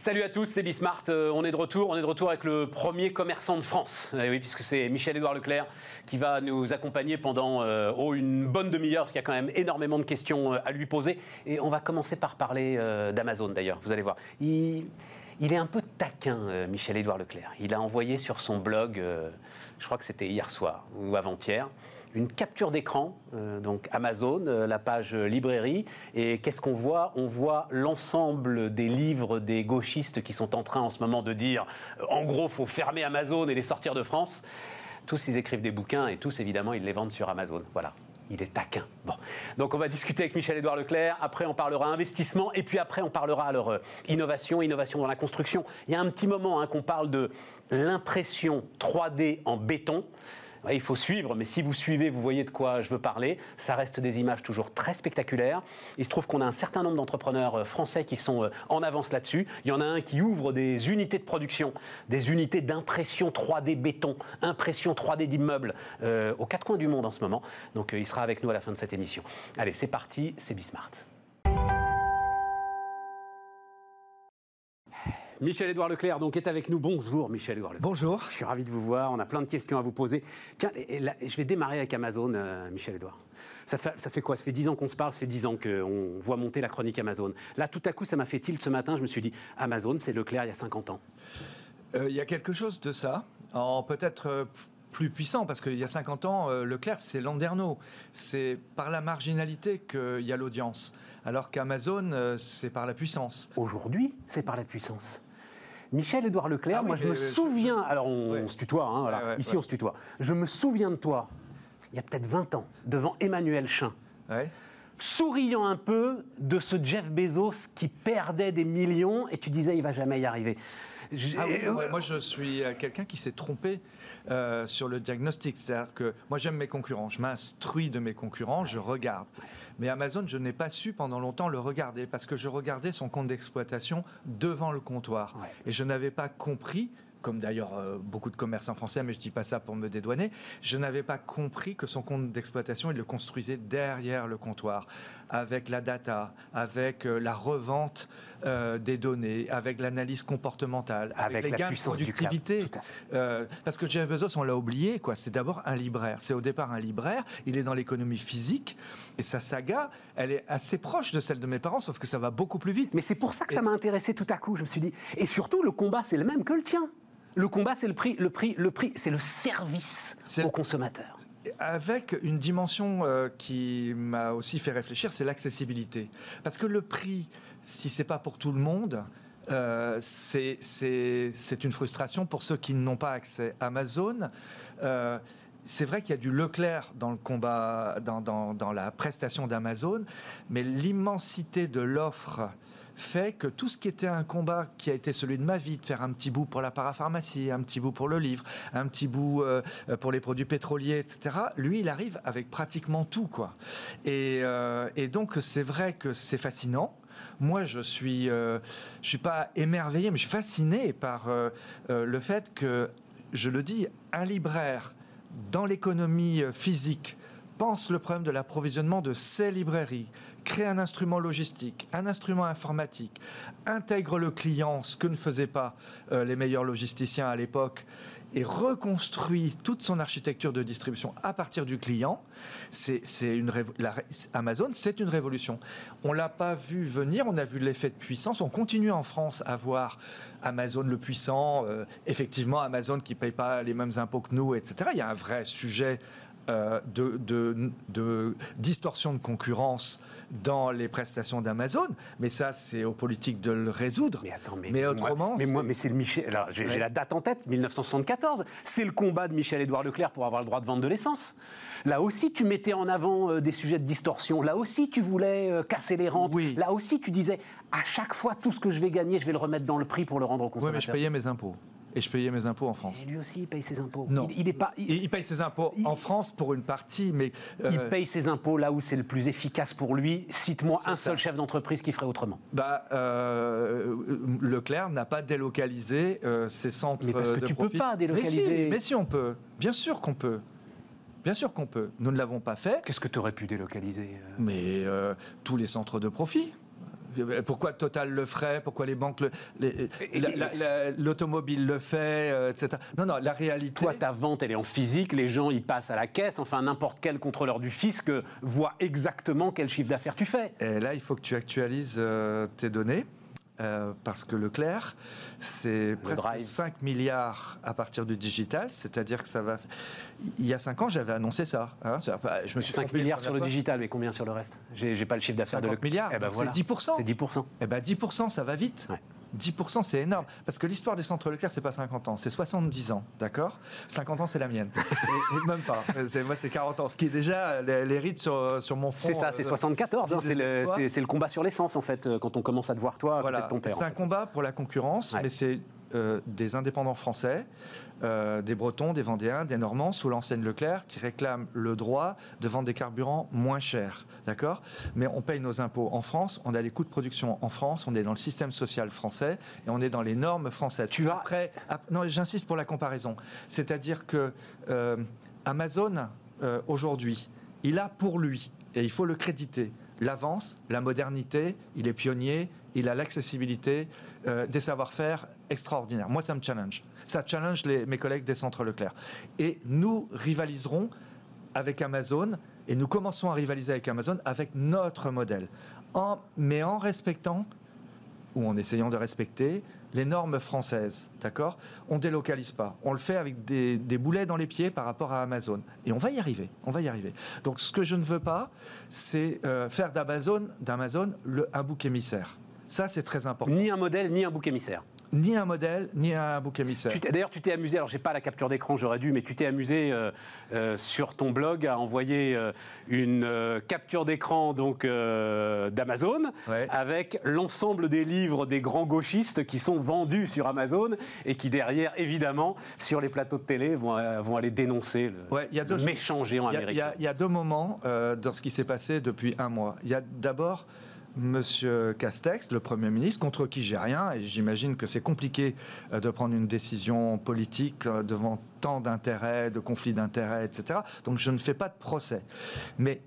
Salut à tous, c'est Bismart. Euh, on est de retour. On est de retour avec le premier commerçant de France. Eh oui, puisque c'est Michel-Édouard Leclerc qui va nous accompagner pendant euh, oh, une bonne demi-heure, parce qu'il y a quand même énormément de questions euh, à lui poser. Et on va commencer par parler d'Amazon d'ailleurs. Vous allez voir. Il, il est un peu taquin, Michel-Édouard Leclerc. Il a envoyé sur son blog, je crois que c'était hier soir ou avant-hier, une capture d'écran, euh, donc Amazon, euh, la page librairie. Et qu'est-ce qu'on voit? On voit l'ensemble des livres des gauchistes qui sont en train en ce moment de dire euh, en gros, faut fermer Amazon et les sortir de France. Tous, ils écrivent des bouquins et tous, évidemment, ils les vendent sur Amazon. Voilà il est taquin. Bon. Donc on va discuter avec Michel-Édouard Leclerc, après on parlera investissement, et puis après on parlera alors innovation, innovation dans la construction. Il y a un petit moment hein, qu'on parle de l'impression 3D en béton il faut suivre, mais si vous suivez, vous voyez de quoi je veux parler. Ça reste des images toujours très spectaculaires. Il se trouve qu'on a un certain nombre d'entrepreneurs euh, français qui sont euh, en avance là-dessus. Il y en a un qui ouvre des unités de production, des unités d'impression 3D béton, impression 3D d'immeubles euh, aux quatre coins du monde en ce moment. Donc il sera avec nous à la fin de cette émission. Allez, c'est parti, c'est Bismart. Michel-Édouard Leclerc donc, est avec nous. Bonjour Michel-Édouard Leclerc. Bonjour. Je suis ravi de vous voir. On a plein de questions à vous poser. Tiens, je vais démarrer avec Amazon, euh, Michel-Édouard. Ça fait, ça fait quoi? Ça fait 10 ans qu'on se parle, ça fait 10 ans qu'on voit monter la chronique Amazon. Là, tout à coup, ça m'a fait tilt ce matin. Je me suis dit, Amazon, c'est Leclerc il y a 50 ans. Euh, il y a quelque chose de ça. En peut-être euh, plus puissant, parce qu'il y a 50 ans, Leclerc, c'est Landerneau. C'est par la marginalité qu'il y a l'audience, alors qu'Amazon, c'est par la puissance. Aujourd'hui, c'est par la puissance. Michel-Édouard Leclerc, ah moi je me souviens, alors on, se tutoie, hein, ici on se tutoie, je me souviens de toi, il y a peut-être 20 ans, devant Emmanuel Chin, souriant un peu de ce Jeff Bezos qui perdait des millions et tu disais il va jamais y arriver. Ah moi, je suis euh, quelqu'un qui s'est trompé euh, sur le diagnostic. C'est-à-dire que moi, j'aime mes concurrents. Je m'instruis de mes concurrents, je regarde. Mais Amazon, je n'ai pas su pendant longtemps le regarder parce que je regardais son compte d'exploitation devant le comptoir. Et je n'avais pas compris comme d'ailleurs euh, beaucoup de commerçants français, mais je ne dis pas ça pour me dédouaner, je n'avais pas compris que son compte d'exploitation, il le construisait derrière le comptoir, avec la data, avec euh, la revente euh, des données, avec l'analyse comportementale, avec, les gains de productivité. parce que Jeff Bezos, on l'a oublié, quoi. C'est d'abord un libraire. C'est au départ un libraire. Il est dans l'économie physique et sa saga, elle est assez proche de celle de mes parents, sauf que ça va beaucoup plus vite. Mais c'est pour ça que ça m'a intéressé tout à coup. Je me suis dit, et surtout le combat, c'est le même que le tien. Le combat, c'est le prix, le prix, le prix, c'est le service au consommateur. Avec une dimension euh, qui m'a aussi fait réfléchir, c'est l'accessibilité. Parce que le prix, si c'est pas pour tout le monde, euh, c'est une frustration pour ceux qui n'ont pas accès. Amazon, euh, c'est vrai qu'il y a du Leclerc dans le combat, dans, dans, dans la prestation d'Amazon, mais l'immensité de l'offre fait que tout ce qui était un combat qui a été celui de ma vie, de faire un petit bout pour la parapharmacie, un petit bout pour le livre, un petit bout euh, pour les produits pétroliers, etc., lui, il arrive avec pratiquement tout, quoi. Et, euh, donc, c'est vrai que c'est fascinant. Moi, je suis, euh, je suis pas émerveillé, mais je suis fasciné par le fait que, je le dis, un libraire dans l'économie physique pense le problème de l'approvisionnement de ses librairies, crée un instrument logistique, un instrument informatique, intègre le client, ce que ne faisaient pas euh, les meilleurs logisticiens à l'époque, et reconstruit toute son architecture de distribution à partir du client, c'est une Amazon, c'est une révolution. On l'a pas vu venir, on a vu l'effet de puissance. On continue en France à voir Amazon le puissant, euh, effectivement Amazon qui paye pas les mêmes impôts que nous, etc. Il y a un vrai sujet euh, de, distorsion de concurrence dans les prestations d'Amazon. Mais ça, c'est aux politiques de le résoudre. Mais attends, mais, autrement. mais moi, mais c'est le Michel. Alors, j'ai la date en tête, 1974. C'est le combat de Michel-Édouard Leclerc pour avoir le droit de vendre de l'essence. Là aussi, tu mettais en avant euh, des sujets de distorsion. Là aussi, tu voulais euh, casser les rentes. Là aussi, tu disais à chaque fois, tout ce que je vais gagner, je vais le remettre dans le prix pour le rendre au consommateur. Oui, mais je payais mes impôts et je payais mes impôts en France. Et lui aussi, il paye ses impôts. Non. Il, est pas, il, paye ses impôts en France pour une partie, mais. Euh, il paye ses impôts là où c'est le plus efficace pour lui. Cite-moi un seul chef d'entreprise qui ferait autrement. Bah, euh, Leclerc n'a pas délocalisé euh, ses centres mais parce que tu ne peux pas délocaliser. Mais si, on peut. Bien sûr qu'on peut. Bien sûr qu'on peut. Nous ne l'avons pas fait. Qu'est-ce que tu aurais pu délocaliser Mais tous les centres de profit Pourquoi Total le ferait? Pourquoi les banques, l'automobile le, fait, euh, etc. Non, non, la réalité. Toi, ta vente, elle est en physique, les gens, ils passent à la caisse, enfin, n'importe quel contrôleur du fisc voit exactement quel chiffre d'affaires tu fais. Et là, il faut que tu actualises euh, tes données. Euh, parce que Leclerc, c'est presque 5 milliards à partir du digital, c'est-à-dire que ça va. Il y a 5 ans, j'avais annoncé ça. Hein, je me suis 5 milliards sur le digital, mais combien sur le reste? J'ai pas le chiffre d'affaires de Leclerc. milliards, eh ben c'est 10%. C'est 10%. Eh ben 10%, ça va vite. 10%, c'est énorme. Parce que l'histoire des centres Leclerc, c'est pas 50 ans, c'est 70 ans, d'accord? 50 ans, c'est la mienne. et, même pas. Moi, c'est 40 ans. Ce qui est déjà les, sur mon front. C'est ça, c'est 74. Euh, hein, c'est le, combat sur l'essence, en fait, euh, quand on commence à te voir, toi, voilà. ton père. C'est un combat pour la concurrence, mais c'est euh, des indépendants français euh, des Bretons, des Vendéens, des Normands sous l'enseigne Leclerc qui réclament le droit de vendre des carburants moins chers. D'accord? Mais on paye nos impôts en France, on a les coûts de production en France, on est dans le système social français et on est dans les normes françaises. Tu as... Après, non, j'insiste pour la comparaison. C'est-à-dire que euh, Amazon, aujourd'hui, il a pour lui, et il faut le créditer, l'avance, la modernité, il est pionnier, il a l'accessibilité, des savoir-faire extraordinaires. Moi, ça me challenge ça challenge mes collègues des centres Leclerc. Et nous rivaliserons avec Amazon, et nous commençons à rivaliser avec Amazon avec notre modèle, mais en respectant, ou en essayant de respecter, les normes françaises, d'accord? On délocalise pas. On le fait avec des, boulets dans les pieds par rapport à Amazon. Et on va y arriver. On va y arriver. Donc, ce que je ne veux pas, c'est euh, faire d'Amazon, d'Amazon un bouc émissaire. Ça, c'est très important. Ni un modèle, ni un bouc émissaire ni un modèle, ni un bouc émissaire. D'ailleurs, tu t'es amusé, alors j'ai pas la capture d'écran, j'aurais dû, mais tu t'es amusé euh, euh, sur ton blog à envoyer euh, une capture d'écran donc d'Amazon avec l'ensemble des livres des grands gauchistes qui sont vendus sur Amazon et qui derrière, évidemment, sur les plateaux de télé vont, vont aller dénoncer le, méchant géant américain. Il y, a deux moments dans ce qui s'est passé depuis un mois. Il y a d'abord Monsieur Castex, le Premier ministre, contre qui j'ai rien, et j'imagine que c'est compliqué euh, de prendre une décision politique euh, devant tant d'intérêts, de conflits d'intérêts, etc. Donc je ne fais pas de procès. Mais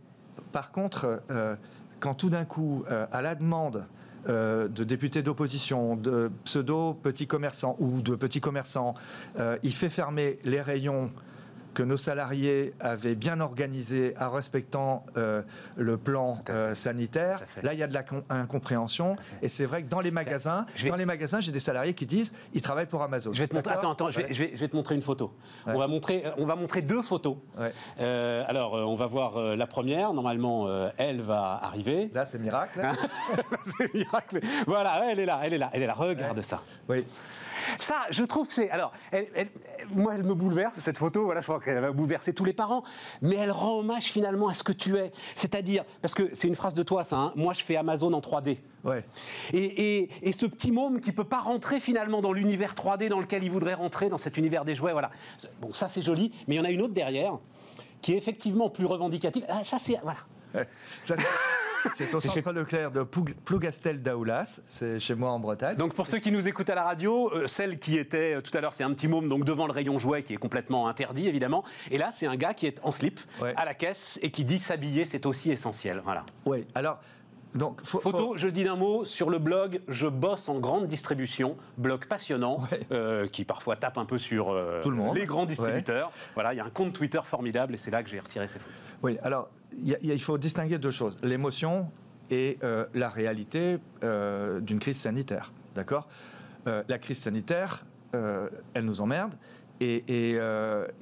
par contre, euh, quand tout d'un coup, à la demande de députés d'opposition, de pseudo-petits commerçants ou de petits commerçants, il fait fermer les rayons que nos salariés avaient bien organisé en respectant euh, le plan euh, sanitaire. Là, il y a de la incompréhension. Et c'est vrai que dans les magasins, dans les magasins, j'ai des salariés qui disent ils travaillent pour Amazon. Je vais te montrer, attends, attends, je, vais, te montrer une photo. On, va montrer, euh, on va montrer deux photos. alors, on va voir la première. Normalement, elle va arriver. Là, c'est miracle. c'est miracle. Voilà, elle est là, elle est là, elle est là. Regarde ça. Oui. Ça, je trouve que c'est. Alors, moi, elle me bouleverse, cette photo. Voilà, je crois qu'elle va bouleverser tous les parents. Mais elle rend hommage finalement à ce que tu es. C'est-à-dire, parce que c'est une phrase de toi, ça. Hein, moi, je fais Amazon en 3D. Ouais. Et, ce petit môme qui peut pas rentrer finalement dans l'univers 3D dans lequel il voudrait rentrer, dans cet univers des jouets. Voilà. Bon, ça, c'est joli. Mais il y en a une autre derrière qui est effectivement plus revendicative. Ah, ça, c'est. Voilà. Ça, c'est au centre Leclerc de Plougastel d'Aoulas, c'est chez moi en Bretagne. Donc pour ceux qui nous écoutent à la radio, euh, celle qui était euh, tout à l'heure, c'est un petit môme donc devant le rayon jouet qui est complètement interdit évidemment. Et là, c'est un gars qui est en slip à la caisse et qui dit s'habiller, c'est aussi essentiel. Voilà. Oui. Alors. Donc, Photo, je le dis d'un mot, sur le blog, je bosse en grande distribution, blog passionnant, euh, qui parfois tape un peu sur Tout le monde. les grands distributeurs. Voilà, il y a un compte Twitter formidable et c'est là que j'ai retiré ces photos. Oui, alors il faut distinguer deux choses l'émotion et euh, la réalité euh, d'une crise sanitaire. D'accord? Euh, La crise sanitaire, elle nous emmerde. Et, et,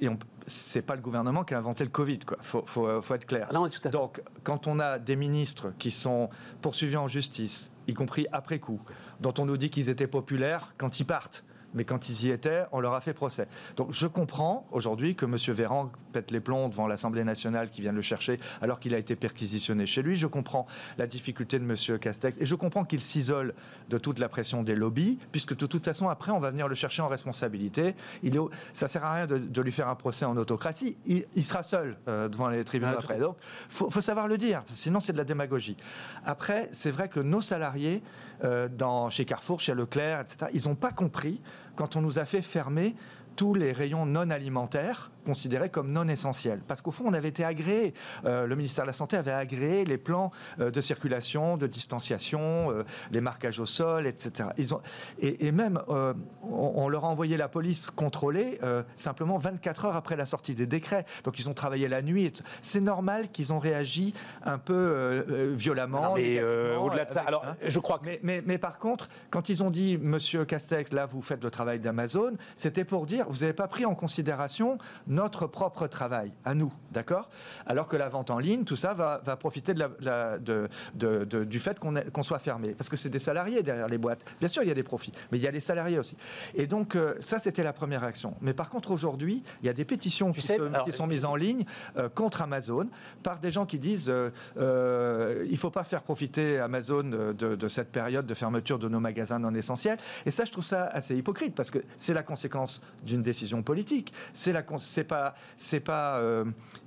et c'est pas le gouvernement qui a inventé le Covid, quoi. Faut, faut, être clair. Donc, quand on a des ministres qui sont poursuivis en justice, y compris après coup, dont on nous dit qu'ils étaient populaires quand ils partent, mais quand ils y étaient, on leur a fait procès. Donc je comprends aujourd'hui que M. Véran pète les plombs devant l'Assemblée nationale qui vient le chercher alors qu'il a été perquisitionné chez lui. Je comprends la difficulté de M. Castex et je comprends qu'il s'isole de toute la pression des lobbies, puisque de toute façon, après, on va venir le chercher en responsabilité. Il est, ça sert à rien de, lui faire un procès en autocratie. Il, sera seul euh, devant les tribunaux après. Donc, faut, savoir le dire, sinon c'est de la démagogie. Après, c'est vrai que nos salariés, euh, dans, chez Carrefour, chez Leclerc, etc., ils n'ont pas compris quand on nous a fait fermer tous les rayons non alimentaires considérés comme non essentiels. Parce qu'au fond, on avait été agréé, euh, le ministère de la Santé avait agréé les plans euh, de circulation, de distanciation, euh, les marquages au sol, etc. Ils ont, et, et même, on, on, leur a envoyé la police contrôler simplement 24 heures après la sortie des décrets. Donc ils ont travaillé la nuit. C'est normal qu'ils ont réagi un peu violemment. Non, mais au-delà de ça, alors hein. je crois que... Mais, mais, mais par contre, quand ils ont dit, Monsieur Castex, là vous faites le travail d'Amazon, c'était pour dire, vous n'avez pas pris en considération notre propre travail, à nous, d'accord? Alors que la vente en ligne, tout ça va, profiter de la, de, de, du fait qu'on soit fermé. Parce que c'est des salariés derrière les boîtes. Bien sûr, il y a des profits, mais il y a les salariés aussi. Et donc, euh, ça, c'était la première action. Mais par contre, aujourd'hui, il y a des pétitions qui, qui, sont mises en ligne euh, contre Amazon par des gens qui disent euh, il ne faut pas faire profiter Amazon de, cette période de fermeture de nos magasins non essentiels. Et ça, je trouve ça assez hypocrite parce que c'est la conséquence d'une décision politique. C'est la, c'est pas, c'est pas, euh,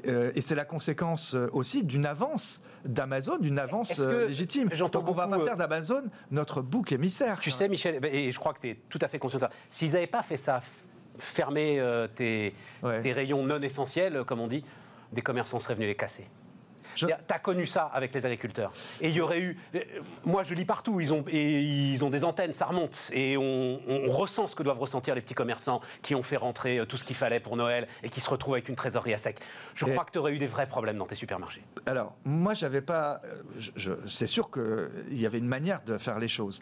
euh, et c'est la conséquence euh, aussi d'une avance d'Amazon, d'une avance légitime. Donc on va pas faire d'Amazon notre bouc émissaire. Tu sais, Michel, et je crois que tu es tout à fait conscient de ça. S'ils n'avaient pas fait ça, fermer tes, tes rayons non essentiels, comme on dit, des commerçants seraient venus les casser. Tu as connu ça avec les agriculteurs. Et il y aurait eu. Euh, moi, je lis partout, ils ont, et ils ont des antennes, ça remonte. Et on, ressent ce que doivent ressentir les petits commerçants qui ont fait rentrer euh, tout ce qu'il fallait pour Noël et qui se retrouvent avec une trésorerie à sec. Je crois que tu aurais eu des vrais problèmes dans tes supermarchés. Alors, moi, j'avais pas. Euh, c'est sûr qu'il y avait une manière de faire les choses.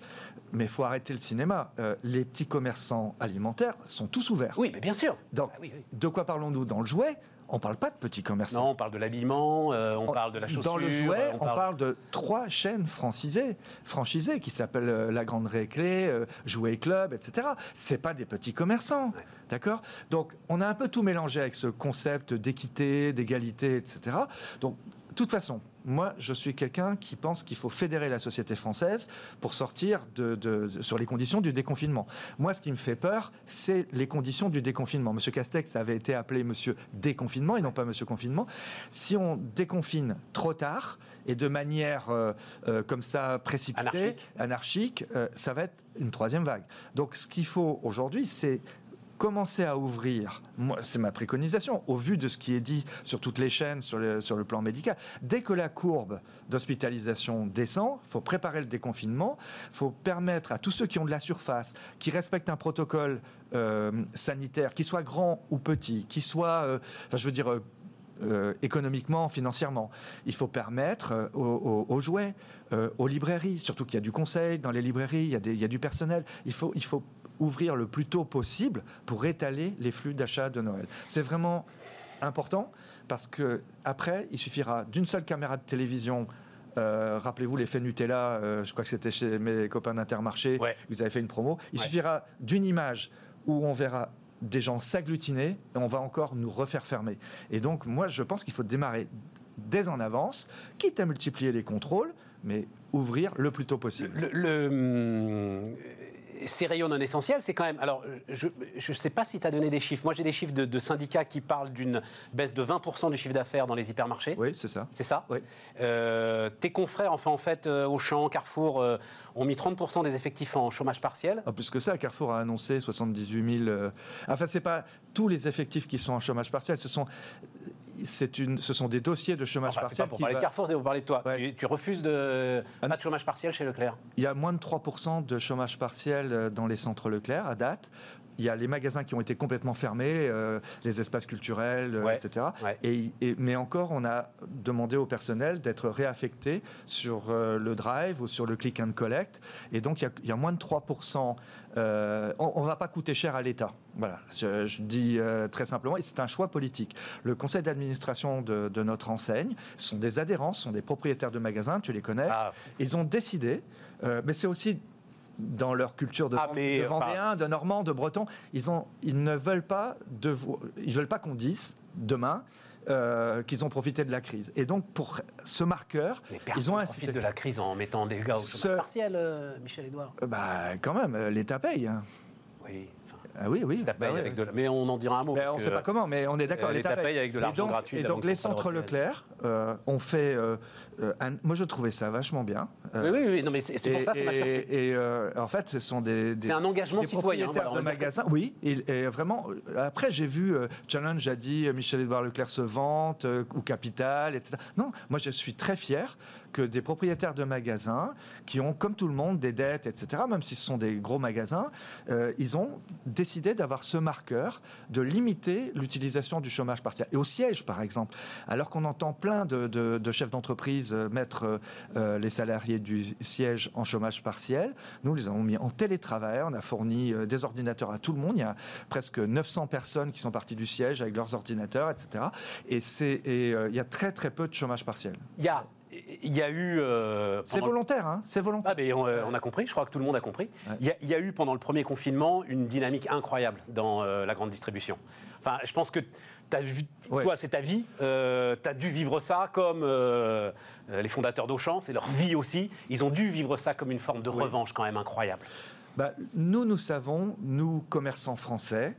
Mais il faut arrêter le cinéma. les petits commerçants alimentaires sont tous ouverts. Oui, mais bien sûr. Donc, ah de quoi parlons-nous Dans le jouet, on ne parle pas de petits commerçants. Non, on parle de l'habillement, euh, on, parle de la chaussure. Dans le jouet, on, parle... de trois chaînes franchisées, franchisées qui s'appellent euh, La Grande Réclé, euh, Jouet Club, etc. C'est pas des petits commerçants, d'accord? Donc, on a un peu tout mélangé avec ce concept d'équité, d'égalité, etc. Donc, toute façon, moi, je suis quelqu'un qui pense qu'il faut fédérer la société française pour sortir de, sur les conditions du déconfinement. Moi, ce qui me fait peur, c'est les conditions du déconfinement. Monsieur Castex avait été appelé Monsieur déconfinement et non pas Monsieur confinement. Si on déconfine trop tard et de manière euh, euh, comme ça précipitée, anarchique, euh, ça va être une troisième vague. Donc, ce qu'il faut aujourd'hui, c'est commencer à ouvrir, c'est ma préconisation, au vu de ce qui est dit sur toutes les chaînes, sur le, plan médical, dès que la courbe d'hospitalisation descend, il faut préparer le déconfinement, il faut permettre à tous ceux qui ont de la surface, qui respectent un protocole euh, sanitaire, qui soit grand ou petit, qui soit, euh, enfin je veux dire, euh, économiquement, financièrement. Il faut permettre aux, jouets, aux librairies, surtout qu'il y a du conseil dans les librairies, il y a, il y a du personnel. Il faut, il faut ouvrir le plus tôt possible pour étaler les flux d'achat de Noël. C'est vraiment important parce que après, il suffira d'une seule caméra de télévision euh, Rappelez-vous l'effet Nutella, euh, je crois que c'était chez mes copains d'Intermarché, vous avez fait une promo. Il suffira d'une image où on verra des gens s'agglutiner et on va encore nous refaire fermer. Et donc, moi, je pense qu'il faut démarrer dès en avance, quitte à multiplier les contrôles, mais ouvrir le plus tôt possible. le hum, ces rayons non essentiels, c'est quand même. Alors, je ne sais pas si tu as donné des chiffres. Moi, j'ai des chiffres de, syndicats qui parlent d'une baisse de 20% du chiffre d'affaires dans les hypermarchés. Oui, c'est ça. C'est ça Oui. Euh, tes confrères, enfin, en fait, euh, Auchan, Carrefour, euh, ont mis 30% des effectifs en chômage partiel. Ah, plus que ça, Carrefour a annoncé 78 000. Enfin, c'est pas tous les effectifs qui sont en chômage partiel. Ce sont une, ce sont des dossiers de chômage partiel. Pas pour parler de Carrefour, c'est pour parler de toi. Tu, refuses de ah, pas de chômage partiel chez Leclerc Il y a moins de 3% de chômage partiel euh, dans les centres Leclerc à date il y a les magasins qui ont été complètement fermés, euh, les espaces culturels, euh, etc. Et, mais encore, on a demandé au personnel d'être réaffecté sur euh, le drive ou sur le click and collect. Et donc, il y a, moins de 3%. on ne va pas coûter cher à l'État. Voilà, je, dis très simplement. Et c'est un choix politique. Le conseil d'administration de, notre enseigne sont des adhérents, sont des propriétaires de magasins, tu les connais. Ah. Ils ont décidé, mais c'est aussi dans leur culture de, ah, de Vendéen, de Normand, de Breton, ils, ont, ils ne veulent pas, de, ils veulent pas qu'on dise demain euh, qu'ils ont profité de la crise. Et donc, pour ce marqueur, ils ont incité... de la crise en mettant des gars au chômage partiel, euh, Michel Edouard Bah, quand même, l'État paye. Hein. Oui. Ah oui, oui. Bah avec de Mais on en dira un mot. on ne sait pas comment, mais on est d'accord. L'État paye avec de l'argent gratuit. Et donc les centres Leclerc ont fait. moi, je trouvais ça vachement bien. oui, oui, oui, non, mais c'est pour ça, ça m'a surpris. Et en fait, ce sont des. c'est un engagement des citoyen. Propriétaires de magasins, oui. Et, vraiment, après, j'ai vu Challenge a dit Michel-Édouard Leclerc se vante, ou Capital, etc. Non, moi, je suis très fier que des propriétaires de magasins qui ont, comme tout le monde, des dettes, etc., même si ce sont des gros magasins, euh, ils ont décidé d'avoir ce marqueur de limiter l'utilisation du chômage partiel. Et au siège, par exemple, alors qu'on entend plein de, chefs d'entreprise euh, mettre euh, les salariés du siège en chômage partiel, nous les avons mis en télétravail, on a fourni des ordinateurs à tout le monde, il y a presque 900 personnes qui sont parties du siège avec leurs ordinateurs, etc. Et, et il y a très très peu de chômage partiel. Il y a il y a eu. Euh, c'est volontaire, hein c'est volontaire. Ah, mais euh, on, a compris, je crois que tout le monde a compris. Il, y a, eu pendant le premier confinement une dynamique incroyable dans euh, la grande distribution. Enfin, je pense que as vu, toi, c'est ta vie. tu as dû vivre ça comme les fondateurs d'Auchan, c'est leur vie aussi. Ils ont dû vivre ça comme une forme de revanche quand même incroyable. Bah, nous, nous savons, nous, commerçants français,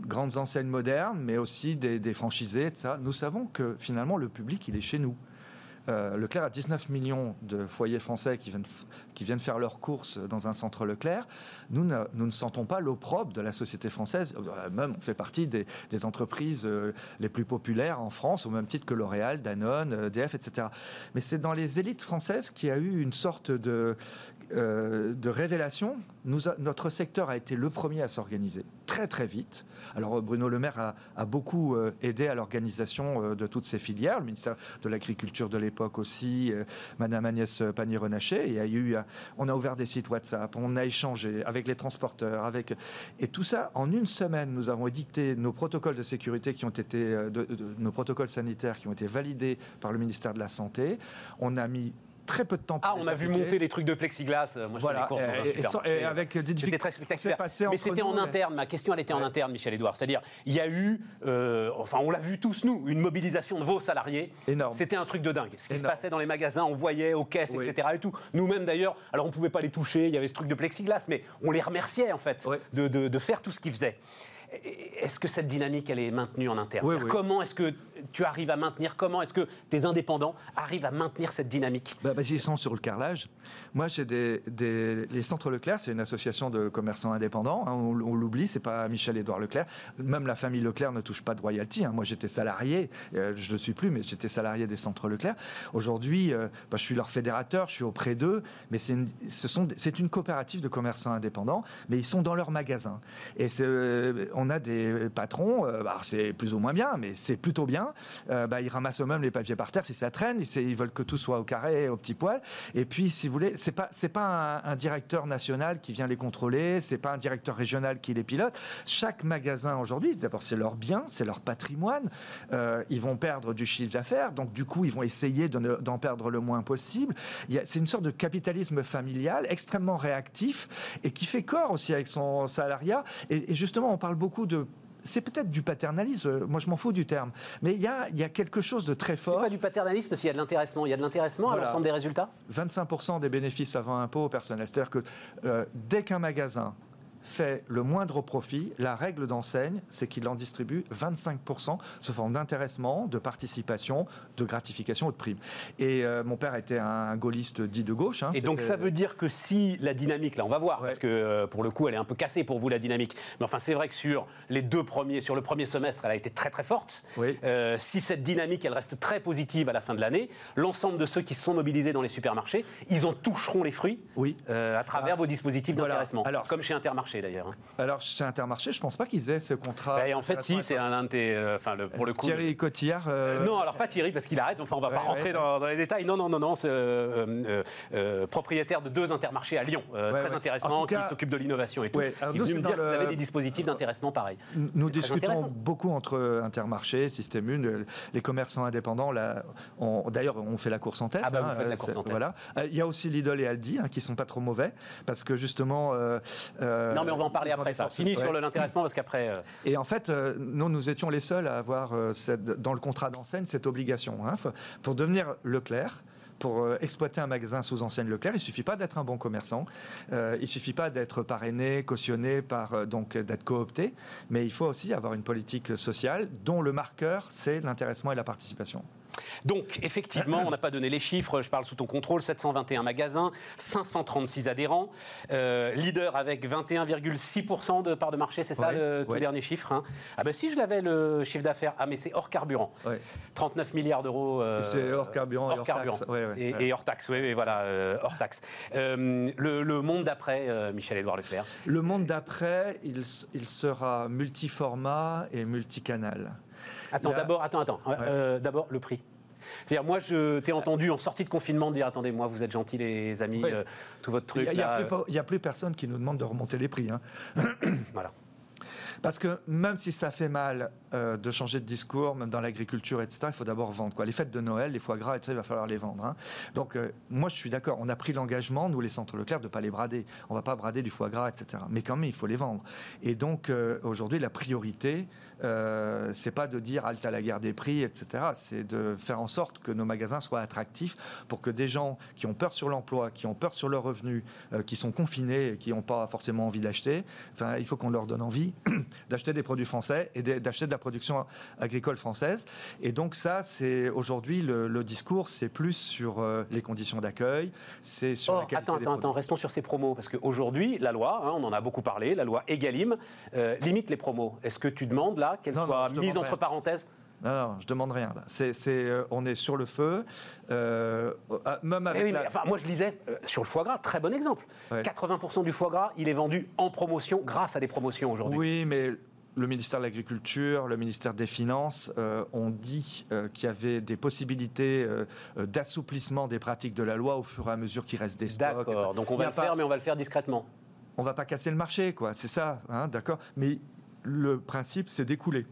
grandes enseignes modernes, mais aussi des, franchisés, etc. Nous savons que finalement le public, il est chez nous. Euh, Leclerc a 19 millions de foyers français qui viennent, qui viennent faire leurs courses dans un centre Leclerc. Nous ne, nous ne sentons pas l'opprobre de la société française. Euh, même, on fait partie des, entreprises euh, les plus populaires en France, au même titre que L'Oréal, Danone, DF, etc. Mais c'est dans les élites françaises qu'il y a eu une sorte de, de révélation. Notre secteur a été le premier à s'organiser très très vite. Alors Bruno Le Maire a, beaucoup euh, aidé à l'organisation euh, de toutes ces filières, le ministère de l'Agriculture de l'époque aussi, euh, Madame Agnès Pannier-Renaché. Et a eu, on a ouvert des sites WhatsApp, on a échangé avec les transporteurs, avec et tout ça en une semaine. Nous avons édicté nos protocoles de sécurité qui ont été, nos protocoles sanitaires qui ont été validés par le ministère de la Santé. On a mis très peu de temps. ah, on a vu monter les trucs de plexiglas. Moi, voilà, et, avec des C'était très spectaculaire. Mais c'était en interne. Ma question, elle était en interne, Michel Edouard. C'est-à-dire, il y a eu, euh, enfin, on l'a vu tous nous, une mobilisation de vos salariés. Énorme. C'était un truc de dingue. Ce qui se passait dans les magasins, on voyait aux caisses, etc. Et tout. Nous-mêmes d'ailleurs. Alors, on pouvait pas les toucher. Il y avait ce truc de plexiglas, mais on les remerciait en fait de, de, de faire tout ce qu'ils faisaient. Est-ce que cette dynamique, elle est maintenue en interne? Comment est-ce que tu arrives à maintenir Comment est-ce que tes indépendants arrivent à maintenir cette dynamique? Bah, Ils sont sur le carrelage. Moi, j'ai des, Les Centres Leclerc, c'est une association de commerçants indépendants. Hein, on, l'oublie, c'est pas Michel-Édouard Leclerc. Même la famille Leclerc ne touche pas de royalty. Hein. Moi, j'étais salarié, euh, je ne le suis plus, mais j'étais salarié des Centres Leclerc. Aujourd'hui, euh, bah, je suis leur fédérateur, je suis auprès d'eux, mais c'est une, une coopérative de commerçants indépendants, mais ils sont dans leur magasin. Et euh, on a des patrons, bah, c'est plus ou moins bien, mais c'est plutôt bien. Bah, ils ramassent eux-mêmes les papiers par terre si ça traîne, ils, ils veulent que tout soit au carré, au petit poil. Et puis, si vous voulez, c'est pas pas un, directeur national qui vient les contrôler, c'est pas un directeur régional qui les pilote. Chaque magasin aujourd'hui, d'abord c'est leur bien, c'est leur patrimoine. Euh, ils vont perdre du chiffre d'affaires, donc du coup ils vont essayer d'en perdre le moins possible. C'est une sorte de capitalisme familial extrêmement réactif et qui fait corps aussi avec son salariat. et justement, on parle beaucoup de c'est peut-être du paternalisme. Moi, je m'en fous du terme. Mais il y a, quelque chose de très fort. C'est pas du paternalisme parce qu'il y a de l'intéressement. Il y a de l'intéressement à l'ensemble des résultats? 25% des bénéfices avant impôt au personnel. C'est-à-dire que euh, dès qu'un magasin fait le moindre profit, la règle d'enseigne, c'est qu'il en distribue 25% sous forme d'intéressement, de participation, de gratification ou de prime. Et euh, mon père était un gaulliste dit de gauche. Hein, et donc ça veut dire que si la dynamique, là on va voir, parce que euh, pour le coup elle est un peu cassée pour vous la dynamique, mais enfin c'est vrai que sur les deux premiers, sur le premier semestre, elle a été très très forte. Euh, si cette dynamique elle reste très positive à la fin de l'année, l'ensemble de ceux qui se sont mobilisés dans les supermarchés, ils en toucheront les fruits oui. à travers ah. vos dispositifs d'intéressement, comme chez Intermarché d'ailleurs. Hein. Alors chez Intermarché, je pense pas qu'ils aient ce contrat. Bah, en fait, si, c'est un de euh, enfin, le, pour le coup. Thierry Cotillard. Euh, non, alors pas Thierry parce qu'il arrête. Enfin, on va pas rentrer Dans, les détails. Non, non, non, non. C'est euh, propriétaire de deux Intermarchés à Lyon, très intéressant, qui s'occupe de l'innovation et tout. Qui nous, me dire que vous avez des dispositifs d'intéressement pareil. Nous discutons beaucoup entre Intermarché, Système 1, les commerçants indépendants. Là, d'ailleurs, on fait la course en tête. Ah bah vous hein, faites la course en tête. Voilà. Il y a aussi Lidl et Aldi hein, qui sont pas trop mauvais parce que justement. non, mais on va en parler après. Ça finit sur l'intéressement parce qu'après. Euh, Et en fait, euh, nous, nous étions les seuls à avoir euh, cette, dans le contrat d'enseigne cette obligation. Hein. pour devenir Leclerc, pour exploiter un magasin sous enseigne Leclerc, il suffit pas d'être un bon commerçant, euh, il suffit pas d'être parrainé, cautionné, par, donc d'être coopté, mais il faut aussi avoir une politique sociale dont le marqueur, c'est l'intéressement et la participation. Donc, effectivement, on n'a pas donné les chiffres, je parle sous ton contrôle, 721 magasins, 536 adhérents, euh, leader avec 21,6% de part de marché, c'est ça le tout dernier chiffre hein. Ah ben si, je l'avais le chiffre d'affaires, ah mais c'est hors carburant, 39 milliards d'euros. Euh, c'est hors carburant et hors carburant. taxe. et, hors taxe, oui, voilà, euh, hors taxe. Le, monde d'après, Michel-Édouard Leclerc. Le monde d'après, il, il sera multiformat et multicanal. Attends, d'abord, attends, attends. d'abord, le prix. C'est-à-dire, moi, je t'ai entendu en sortie de confinement dire attendez, moi, vous êtes gentils, les amis, euh, tout votre truc. Il n'y a, plus personne qui nous demande de remonter les prix. Hein. voilà. Parce que même si ça fait mal euh, de changer de discours, même dans l'agriculture, etc., il faut d'abord vendre. Quoi. Les fêtes de Noël, les foie gras, etc., il va falloir les vendre. Hein. Donc, euh, moi, je suis d'accord. On a pris l'engagement, nous, les centres Leclerc, de ne pas les brader. On ne va pas brader du foie gras, etc. Mais quand même, il faut les vendre. Et donc, aujourd'hui, la priorité, euh, c'est pas de dire halte à la guerre des prix, etc. C'est de faire en sorte que nos magasins soient attractifs pour que des gens qui ont peur sur l'emploi, qui ont peur sur leurs revenus, euh, qui sont confinés et qui n'ont pas forcément envie d'acheter, il faut qu'on leur donne envie d'acheter des produits français et d'acheter de la production agricole française. Et donc ça, c'est aujourd'hui le, discours, c'est plus sur euh, les conditions d'accueil, c'est sur la qualité attends, attends, attends, restons sur ces promos parce qu'aujourd'hui, la loi, hein, on en a beaucoup parlé, la loi Egalim limite les promos. Est-ce que tu demandes qu'elle soit mise entre parenthèses non, non, je demande rien. C'est, euh, on est sur le feu. Euh, ah, même avec enfin, moi, je lisais euh, sur le foie gras, très bon exemple. 80% du foie gras, il est vendu en promotion grâce à des promotions aujourd'hui. Oui, mais le ministère de l'Agriculture, le ministère des Finances ont dit qu'il y avait des possibilités d'assouplissement des pratiques de la loi au fur et à mesure qu'il reste des stocks. D'accord, donc on va le faire, mais on va le faire discrètement. On va pas casser le marché, quoi. C'est ça, hein, d'accord. Mais le principe, c'est d'écouler.